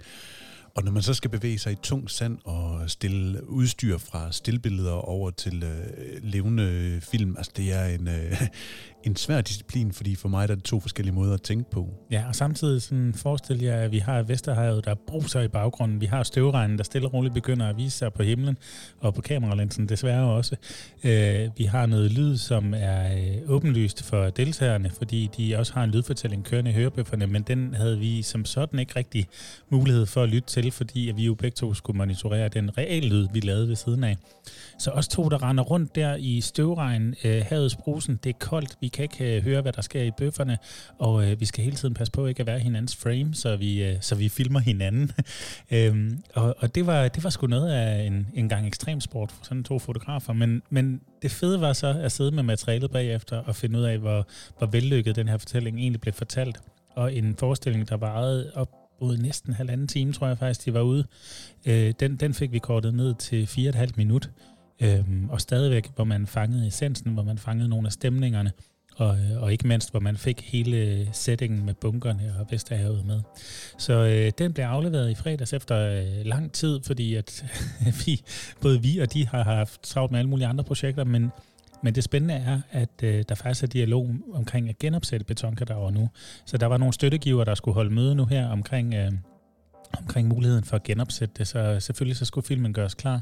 Og når man så skal bevæge sig i tung sand og stille udstyr fra stillbilleder over til øh, levende film, altså det er en, øh, en svær disciplin, fordi for mig der er det to forskellige måder at tænke på. Ja, og samtidig sådan forestil jer, at vi har Vesterhavet, der bruser i baggrunden. Vi har støvregnen, der stille og roligt begynder at vise sig på himlen, og på kameralinsen desværre også. Øh, vi har noget lyd, som er øh, åbenlyst for deltagerne, fordi de også har en lydfortælling kørende i hørebøfferne, men den havde vi som sådan ikke rigtig mulighed for at lytte til, fordi at vi jo begge to skulle monitorere den reelle lyd, vi lavede ved siden af. Så os to, der render rundt der i støvregn, øh, havets brusen, det er koldt, vi kan ikke øh, høre, hvad der sker i bøfferne, og øh, vi skal hele tiden passe på ikke at være hinandens frame, så vi, øh, så vi filmer hinanden. øhm, og og det, var, det var sgu noget af en, en gang ekstremsport for sådan to fotografer, men, men det fede var så at sidde med materialet bagefter og finde ud af, hvor, hvor vellykket den her fortælling egentlig blev fortalt. Og en forestilling, der varede op både næsten halvanden time, tror jeg faktisk, de var ude. Øh, den, den fik vi kortet ned til fire og et halvt minut. Øh, og stadigvæk, hvor man fangede essensen, hvor man fangede nogle af stemningerne, og, øh, og ikke mindst, hvor man fik hele øh, settingen med bunkerne og Vesterhavet med. Så øh, den blev afleveret i fredags efter øh, lang tid, fordi at vi, både vi og de har haft travlt med alle mulige andre projekter, men, men det spændende er, at øh, der faktisk er dialog omkring at genopsætte betonkadaver nu. Så der var nogle støttegiver, der skulle holde møde nu her omkring, øh, omkring muligheden for at genopsætte det. Så øh, selvfølgelig så skulle filmen gøres klar.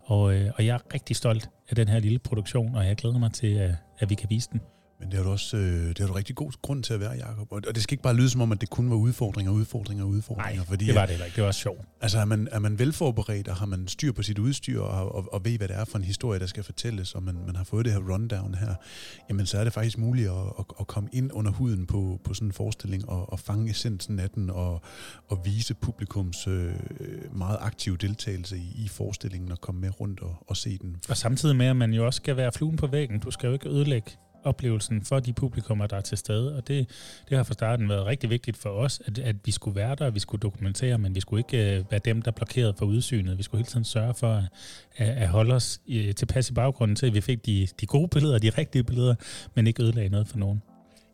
Og, øh, og jeg er rigtig stolt af den her lille produktion, og jeg glæder mig til, øh, at vi kan vise den. Men det har du også øh, det har du rigtig god grund til at være, Jacob. Og, og det skal ikke bare lyde som om, at det kun var udfordringer, udfordringer, udfordringer. Nej, fordi, det var det heller ikke. Det var sjovt. Altså er man, er man velforberedt, og har man styr på sit udstyr, og, og, og ved, hvad det er for en historie, der skal fortælles, og man, man har fået det her rundown her, jamen så er det faktisk muligt at, at, at komme ind under huden på, på sådan en forestilling, og, og fange essensen af den, og, og vise publikums øh, meget aktive deltagelse i, i forestillingen, og komme med rundt og, og se den. Og samtidig med, at man jo også skal være fluen på væggen. Du skal jo ikke ødelægge oplevelsen for de publikummer, der er til stede. Og det, det har fra starten været rigtig vigtigt for os, at, at vi skulle være der, vi skulle dokumentere, men vi skulle ikke øh, være dem, der blokerede for udsynet. Vi skulle hele tiden sørge for at, at holde os øh, tilpas i baggrunden til, at vi fik de, de gode billeder, de rigtige billeder, men ikke ødelagde noget for nogen.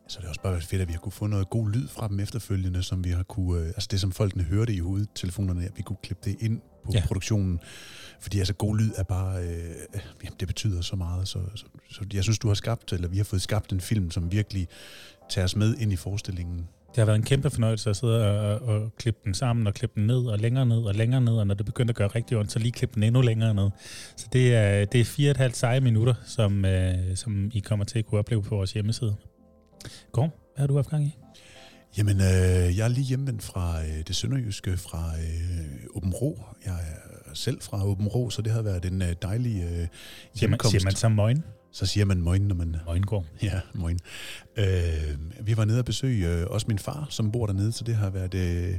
Så det er også bare fedt, at vi har kunne få noget god lyd fra dem efterfølgende, som vi har kunne, øh, altså det som folkene hørte i hovedtelefonerne, at vi kunne klippe det ind på ja. produktionen. Fordi altså god lyd er bare, øh, jamen, det betyder så meget. Så, så, så jeg synes, du har skabt, eller vi har fået skabt en film, som virkelig tager os med ind i forestillingen. Det har været en kæmpe fornøjelse at sidde og, og klippe den sammen, og klippe den ned, og længere ned, og længere ned, og når det begynder at gøre rigtig ondt, så lige klippe den endnu længere ned. Så det er, det er fire og et halvt seje minutter, som, øh, som I kommer til at kunne opleve på vores hjemmeside. Gård, hvad har du haft gang i? Jamen, øh, jeg er lige hjemvendt fra øh, det sønderjyske, fra øh, Åben Rå. Jeg er selv fra Åben Rå, så det har været en øh, dejlig øh, Siger man, siger man så møgen? Så siger man møgen, når man... Møgengård. Ja, møgen. Øh, vi var nede og besøge øh, også min far, som bor dernede, så det har været... Øh,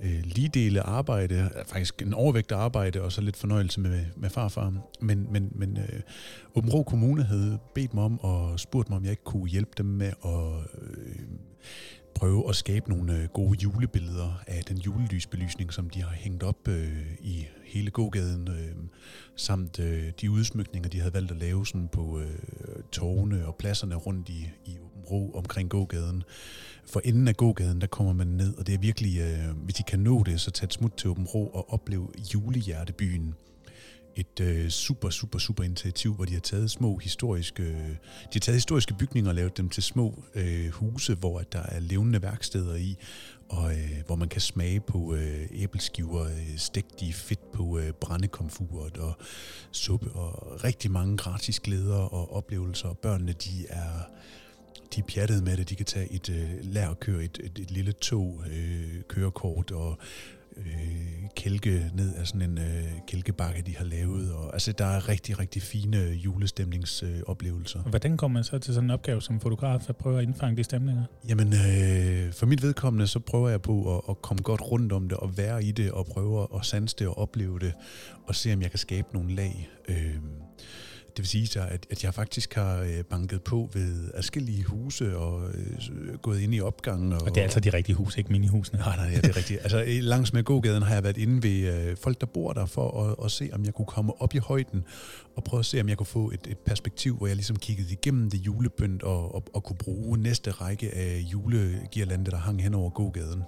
øh, lige dele arbejde, faktisk en overvægt af arbejde, og så lidt fornøjelse med, med farfar. Men, men, men øh, Åben Rå Kommune havde bedt mig om og spurgt mig, om jeg ikke kunne hjælpe dem med at øh, prøve at skabe nogle øh, gode julebilleder af den julelysbelysning, som de har hængt op øh, i hele gågaden, øh, samt øh, de udsmykninger, de havde valgt at lave sådan på øh, tårne og pladserne rundt i, i Åben Rå omkring gågaden. For enden af gågaden, der kommer man ned, og det er virkelig, øh, hvis I kan nå det, så tag et smut til Åben Rå og opleve julehjertebyen et øh, super, super, super initiativ, hvor de har taget små historiske, de har taget historiske bygninger og lavet dem til små øh, huse, hvor der er levende værksteder i, og øh, hvor man kan smage på øh, æbleskiver, øh, stegt i fedt på øh, brændekomfuret og suppe, og rigtig mange gratis glæder og oplevelser. Børnene, de er de er pjattet med det. De kan tage et øh, lær at køre et, et, et lille tog, øh, kørekort og øh, kælke ned af sådan en øh, kælkebakke, de har lavet. Og, altså, der er rigtig, rigtig fine julestemningsoplevelser. Øh, Hvordan kommer man så til sådan en opgave som fotograf at prøve at indfange de stemninger? Jamen, øh, for mit vedkommende, så prøver jeg på at, at komme godt rundt om det, og være i det, og prøve at sanse det og opleve det, og se, om jeg kan skabe nogle lag. Øh, det vil sige, at, at jeg faktisk har øh, banket på ved forskellige huse og øh, gået ind i opgangen. Og, og det er altså de rigtige huse, ikke minihusene? Nej, nej, ja, det er rigtigt. Altså langs med gågaden har jeg været inde ved øh, folk, der bor der, for at, at se, om jeg kunne komme op i højden og prøve at se, om jeg kunne få et, et perspektiv, hvor jeg ligesom kiggede igennem det julebønd og, og, og kunne bruge næste række af julegirlande, der hang hen over gågaden.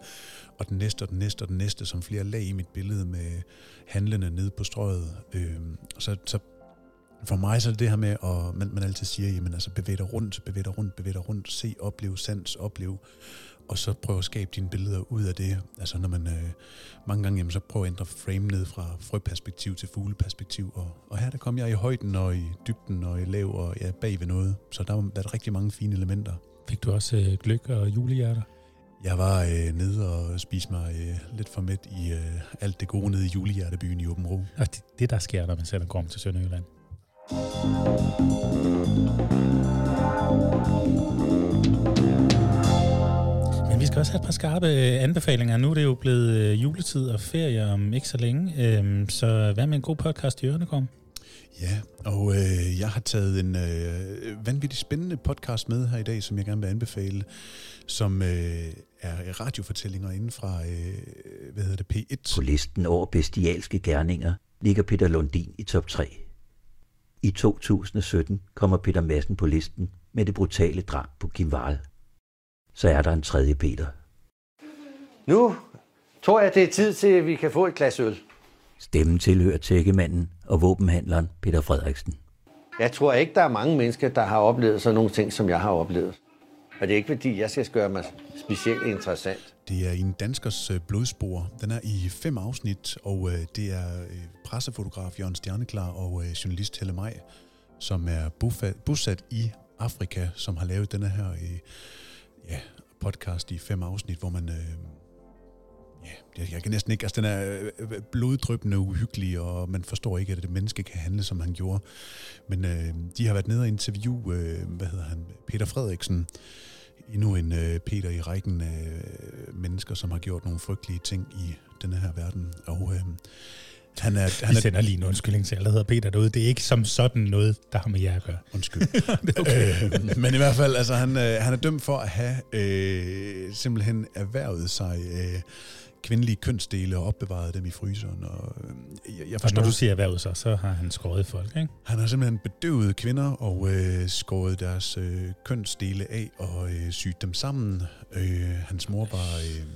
Og den næste, og den næste, og den næste, som flere lag i mit billede med handlende nede på strøget. Øh, så, så for mig så er det det her med, at man, man altid siger, jamen altså bevæg dig rundt, bevæg dig rundt, bevæg dig rundt, se, opleve, sans, opleve, og så prøve at skabe dine billeder ud af det. Altså når man øh, mange gange, jamen, så prøver at ændre frame ned fra frøperspektiv til fugleperspektiv, og, og her der kom jeg i højden og i dybden og i lav og ja, bag ved noget, så der har været rigtig mange fine elementer. Fik du også øh, gløk og julehjerter? Jeg var øh, nede og spiste mig øh, lidt for midt i øh, alt det gode nede i julehjertebyen i Åben Rå. Og det, det der sker, når man sender Gorm til Sønderjylland. Men vi skal også have et par skarpe øh, anbefalinger. Nu er det jo blevet øh, juletid og ferie om ikke så længe. Øhm, så hvad med en god podcast i Ørnekom? Ja, og øh, jeg har taget en øh, vanvittig spændende podcast med her i dag, som jeg gerne vil anbefale, som øh, er radiofortællinger inden fra, øh, hvad hedder det, P1. På listen over bestialske gerninger ligger Peter Lundin i top 3. I 2017 kommer Peter Madsen på listen med det brutale drab på Kim Wahl. Så er der en tredje Peter. Nu tror jeg, det er tid til, at vi kan få et glas øl. Stemmen tilhører tækkemanden og våbenhandleren Peter Frederiksen. Jeg tror ikke, der er mange mennesker, der har oplevet sådan nogle ting, som jeg har oplevet. Og det er ikke fordi, jeg skal gøre mig specielt interessant. Det er en danskers øh, blodspor. Den er i fem afsnit, og øh, det er øh, pressefotograf Jørgen Stjerneklar og journalist Helle Maj, som er bosat i Afrika, som har lavet denne her ja, podcast i fem afsnit, hvor man... Øh, ja, jeg kan næsten ikke... Altså, den er øh, bloddrøbende uhyggelig, og man forstår ikke, at det menneske kan handle, som han gjorde. Men øh, de har været nede og interviewe, øh, hvad hedder han, Peter Frederiksen, endnu en øh, Peter i rækken af øh, mennesker, som har gjort nogle frygtelige ting i denne her verden. Og øh, han er, han Vi sender lige en undskyldning til alle, der hedder Peter derude. Det er ikke som sådan noget, der har med jer at gøre. Undskyld. okay. øh, men i hvert fald, altså, han, øh, han er dømt for at have øh, simpelthen erhvervet sig øh, kvindelige kønsdele og opbevaret dem i fryseren. Og, øh, jeg, jeg forstår, og når du siger erhvervet sig, så har han skåret folk, ikke? Han har simpelthen bedøvet kvinder og øh, skåret deres øh, kønsdele af og øh, sygt dem sammen. Øh, hans mor var... Øh,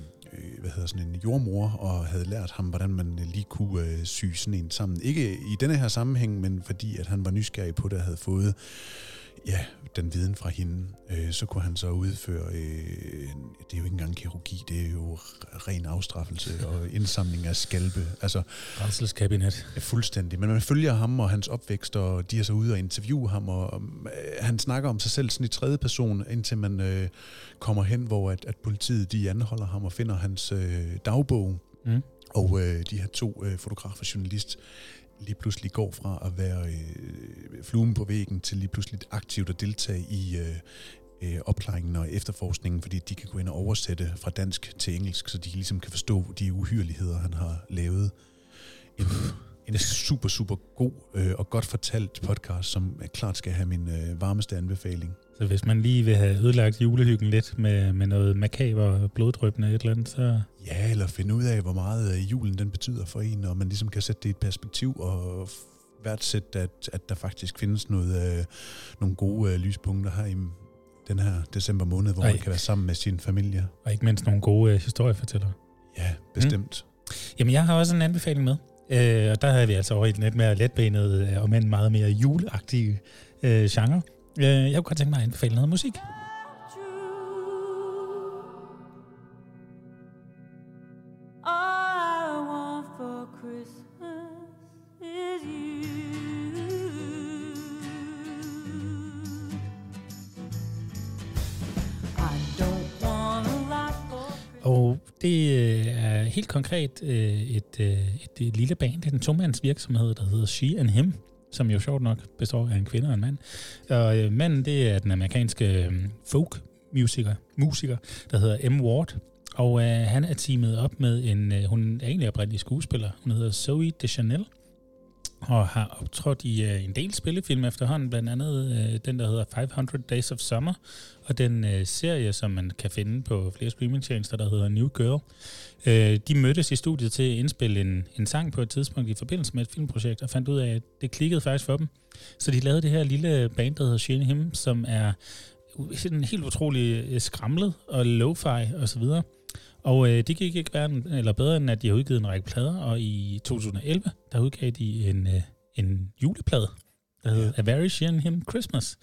hvad hedder sådan en jordmor, og havde lært ham, hvordan man lige kunne øh, sy sådan en sammen. Ikke i denne her sammenhæng, men fordi at han var nysgerrig på det, og havde fået ja, den viden fra hende, øh, så kunne han så udføre, øh, det er jo ikke engang kirurgi, det er jo ren afstraffelse og indsamling af skalpe. Altså, Rænselskabinet. Fuldstændig. Men man følger ham og hans opvækst, og de er så ude og interviewe ham, og øh, han snakker om sig selv sådan i tredje person, indtil man øh, kommer hen, hvor at, at politiet de anholder ham og finder hans øh, dagbog. Mm. Og øh, de her to øh, fotografer og journalist, lige pludselig går fra at være øh, fluen på væggen til lige pludselig aktivt at deltage i øh, øh, opklaringen og efterforskningen, fordi de kan gå ind og oversætte fra dansk til engelsk, så de ligesom kan forstå de uhyreligheder, han har lavet. En, en super, super god øh, og godt fortalt podcast, som klart skal have min øh, varmeste anbefaling. Så hvis man lige vil have ødelagt julehyggen lidt med, med noget makaber bloddrøbende et eller andet, så... Ja, eller finde ud af, hvor meget øh, julen den betyder for en, og man ligesom kan sætte det i et perspektiv og værdsætte, at, at der faktisk findes noget, øh, nogle gode øh, lyspunkter her i den her december måned, hvor Ej. man kan være sammen med sin familie. Og ikke mindst nogle gode øh, historiefortællere. Ja, bestemt. Mm. Jamen, jeg har også en anbefaling med. Øh, og der har vi altså over i den lidt mere letbenet, øh, og men meget mere juleagtige øh, genre. Øh, jeg kunne godt tænke mig at anbefale noget musik. Og det øh, er helt konkret øh, et, øh, et, et lille band, det er en tomands virksomhed, der hedder She and Him, som jo sjovt nok består af en kvinde og en mand. Og øh, manden, det er den amerikanske øh, folk musiker, musiker der hedder M. Ward, og øh, han er teamet op med en, øh, hun er egentlig oprindelig skuespiller, hun hedder Zoe Deschanel, og har optrådt i øh, en del spillefilm efterhånden, blandt andet øh, den, der hedder 500 Days of Summer, og den øh, serie, som man kan finde på flere streamingtjenester, der hedder New Girl. Øh, de mødtes i studiet til at indspille en, en sang på et tidspunkt i forbindelse med et filmprojekt, og fandt ud af, at det klikkede faktisk for dem. Så de lavede det her lille band, der hedder Shane Him, som er sådan helt utrolig øh, skramlet og lo-fi og så videre. Og øh, det gik ikke værre, eller bedre, end at de har udgivet en række plader, og i 2011, der udgav de en, øh, en juleplade, der hedder A Very Shane Him Christmas.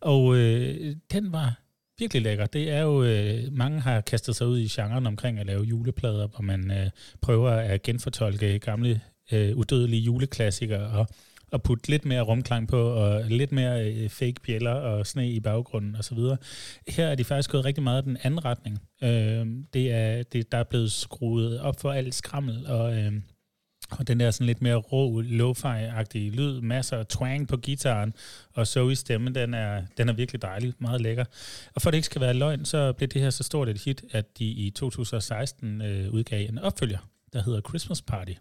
Og øh, den var virkelig lækker. Det er jo, øh, mange har kastet sig ud i genren omkring at lave juleplader, hvor man øh, prøver at genfortolke gamle, øh, udødelige juleklassikere, og at putte lidt mere rumklang på, og lidt mere øh, fake bjæller og sne i baggrunden osv. Her er de faktisk gået rigtig meget den anden retning. Øh, det er, det, der er blevet skruet op for alt skrammel, og, øh, og den der sådan lidt mere rå, lo-fi-agtige lyd, masser af twang på gitaren, og så i stemmen, den er, den er virkelig dejlig, meget lækker. Og for det ikke skal være løgn, så blev det her så stort et hit, at de i 2016 øh, udgav en opfølger, der hedder Christmas Party.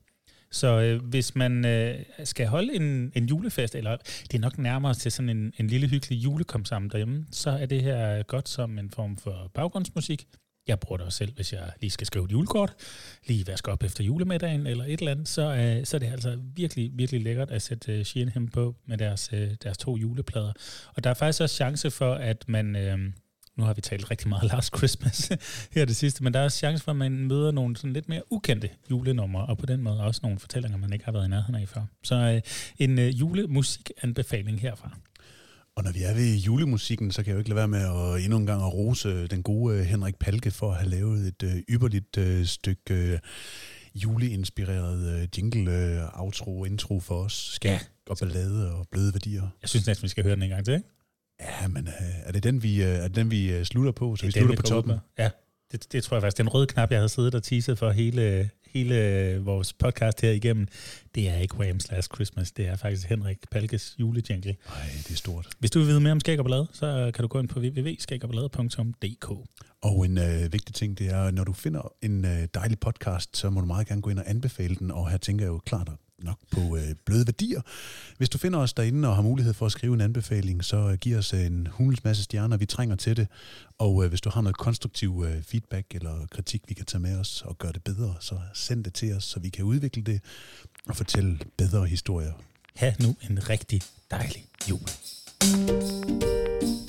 Så øh, hvis man øh, skal holde en, en julefest, eller det er nok nærmere til sådan en, en lille hyggelig julekom sammen derhjemme, så er det her godt som en form for baggrundsmusik. Jeg bruger det også selv, hvis jeg lige skal skrive et julekort, lige vaske op efter julemiddagen eller et eller andet, så, øh, så er det altså virkelig, virkelig lækkert at sætte øh, Sheehan på med deres, øh, deres to juleplader. Og der er faktisk også chance for, at man... Øh, nu har vi talt rigtig meget Last Christmas her det sidste, men der er chance for, at man møder nogle sådan lidt mere ukendte julenumre, og på den måde også nogle fortællinger, man ikke har været i nærheden af før. Så øh, en øh, julemusikanbefaling herfra. Og når vi er ved julemusikken, så kan jeg jo ikke lade være med at endnu en gang at rose den gode øh, Henrik Palke for at have lavet et øh, ypperligt øh, stykke øh, juleinspireret øh, jingle, øh, outro, intro for os. Skæg ja. og ballade og bløde værdier. Jeg synes næsten, vi skal høre den en gang til, ikke? Ja, men øh, er det den, vi, øh, er det den, vi øh, slutter på? Så vi slutter på toppen? Ja, det, det tror jeg faktisk. Den røde knap, jeg havde siddet og teaset for hele, hele vores podcast her igennem, det er ikke Wham's Last Christmas. Det er faktisk Henrik Palkes julejingle. Nej, det er stort. Hvis du vil vide mere om Skæg og Ballade, så kan du gå ind på www.skægogballade.dk. Og en øh, vigtig ting, det er, når du finder en øh, dejlig podcast, så må du meget gerne gå ind og anbefale den, og her tænker jeg jo klart nok på øh, bløde værdier. Hvis du finder os derinde og har mulighed for at skrive en anbefaling, så øh, giv os øh, en hulens masse stjerner. Vi trænger til det. Og øh, hvis du har noget konstruktiv øh, feedback eller kritik, vi kan tage med os og gøre det bedre, så send det til os, så vi kan udvikle det og fortælle bedre historier. Ha' nu en rigtig dejlig jul. thank you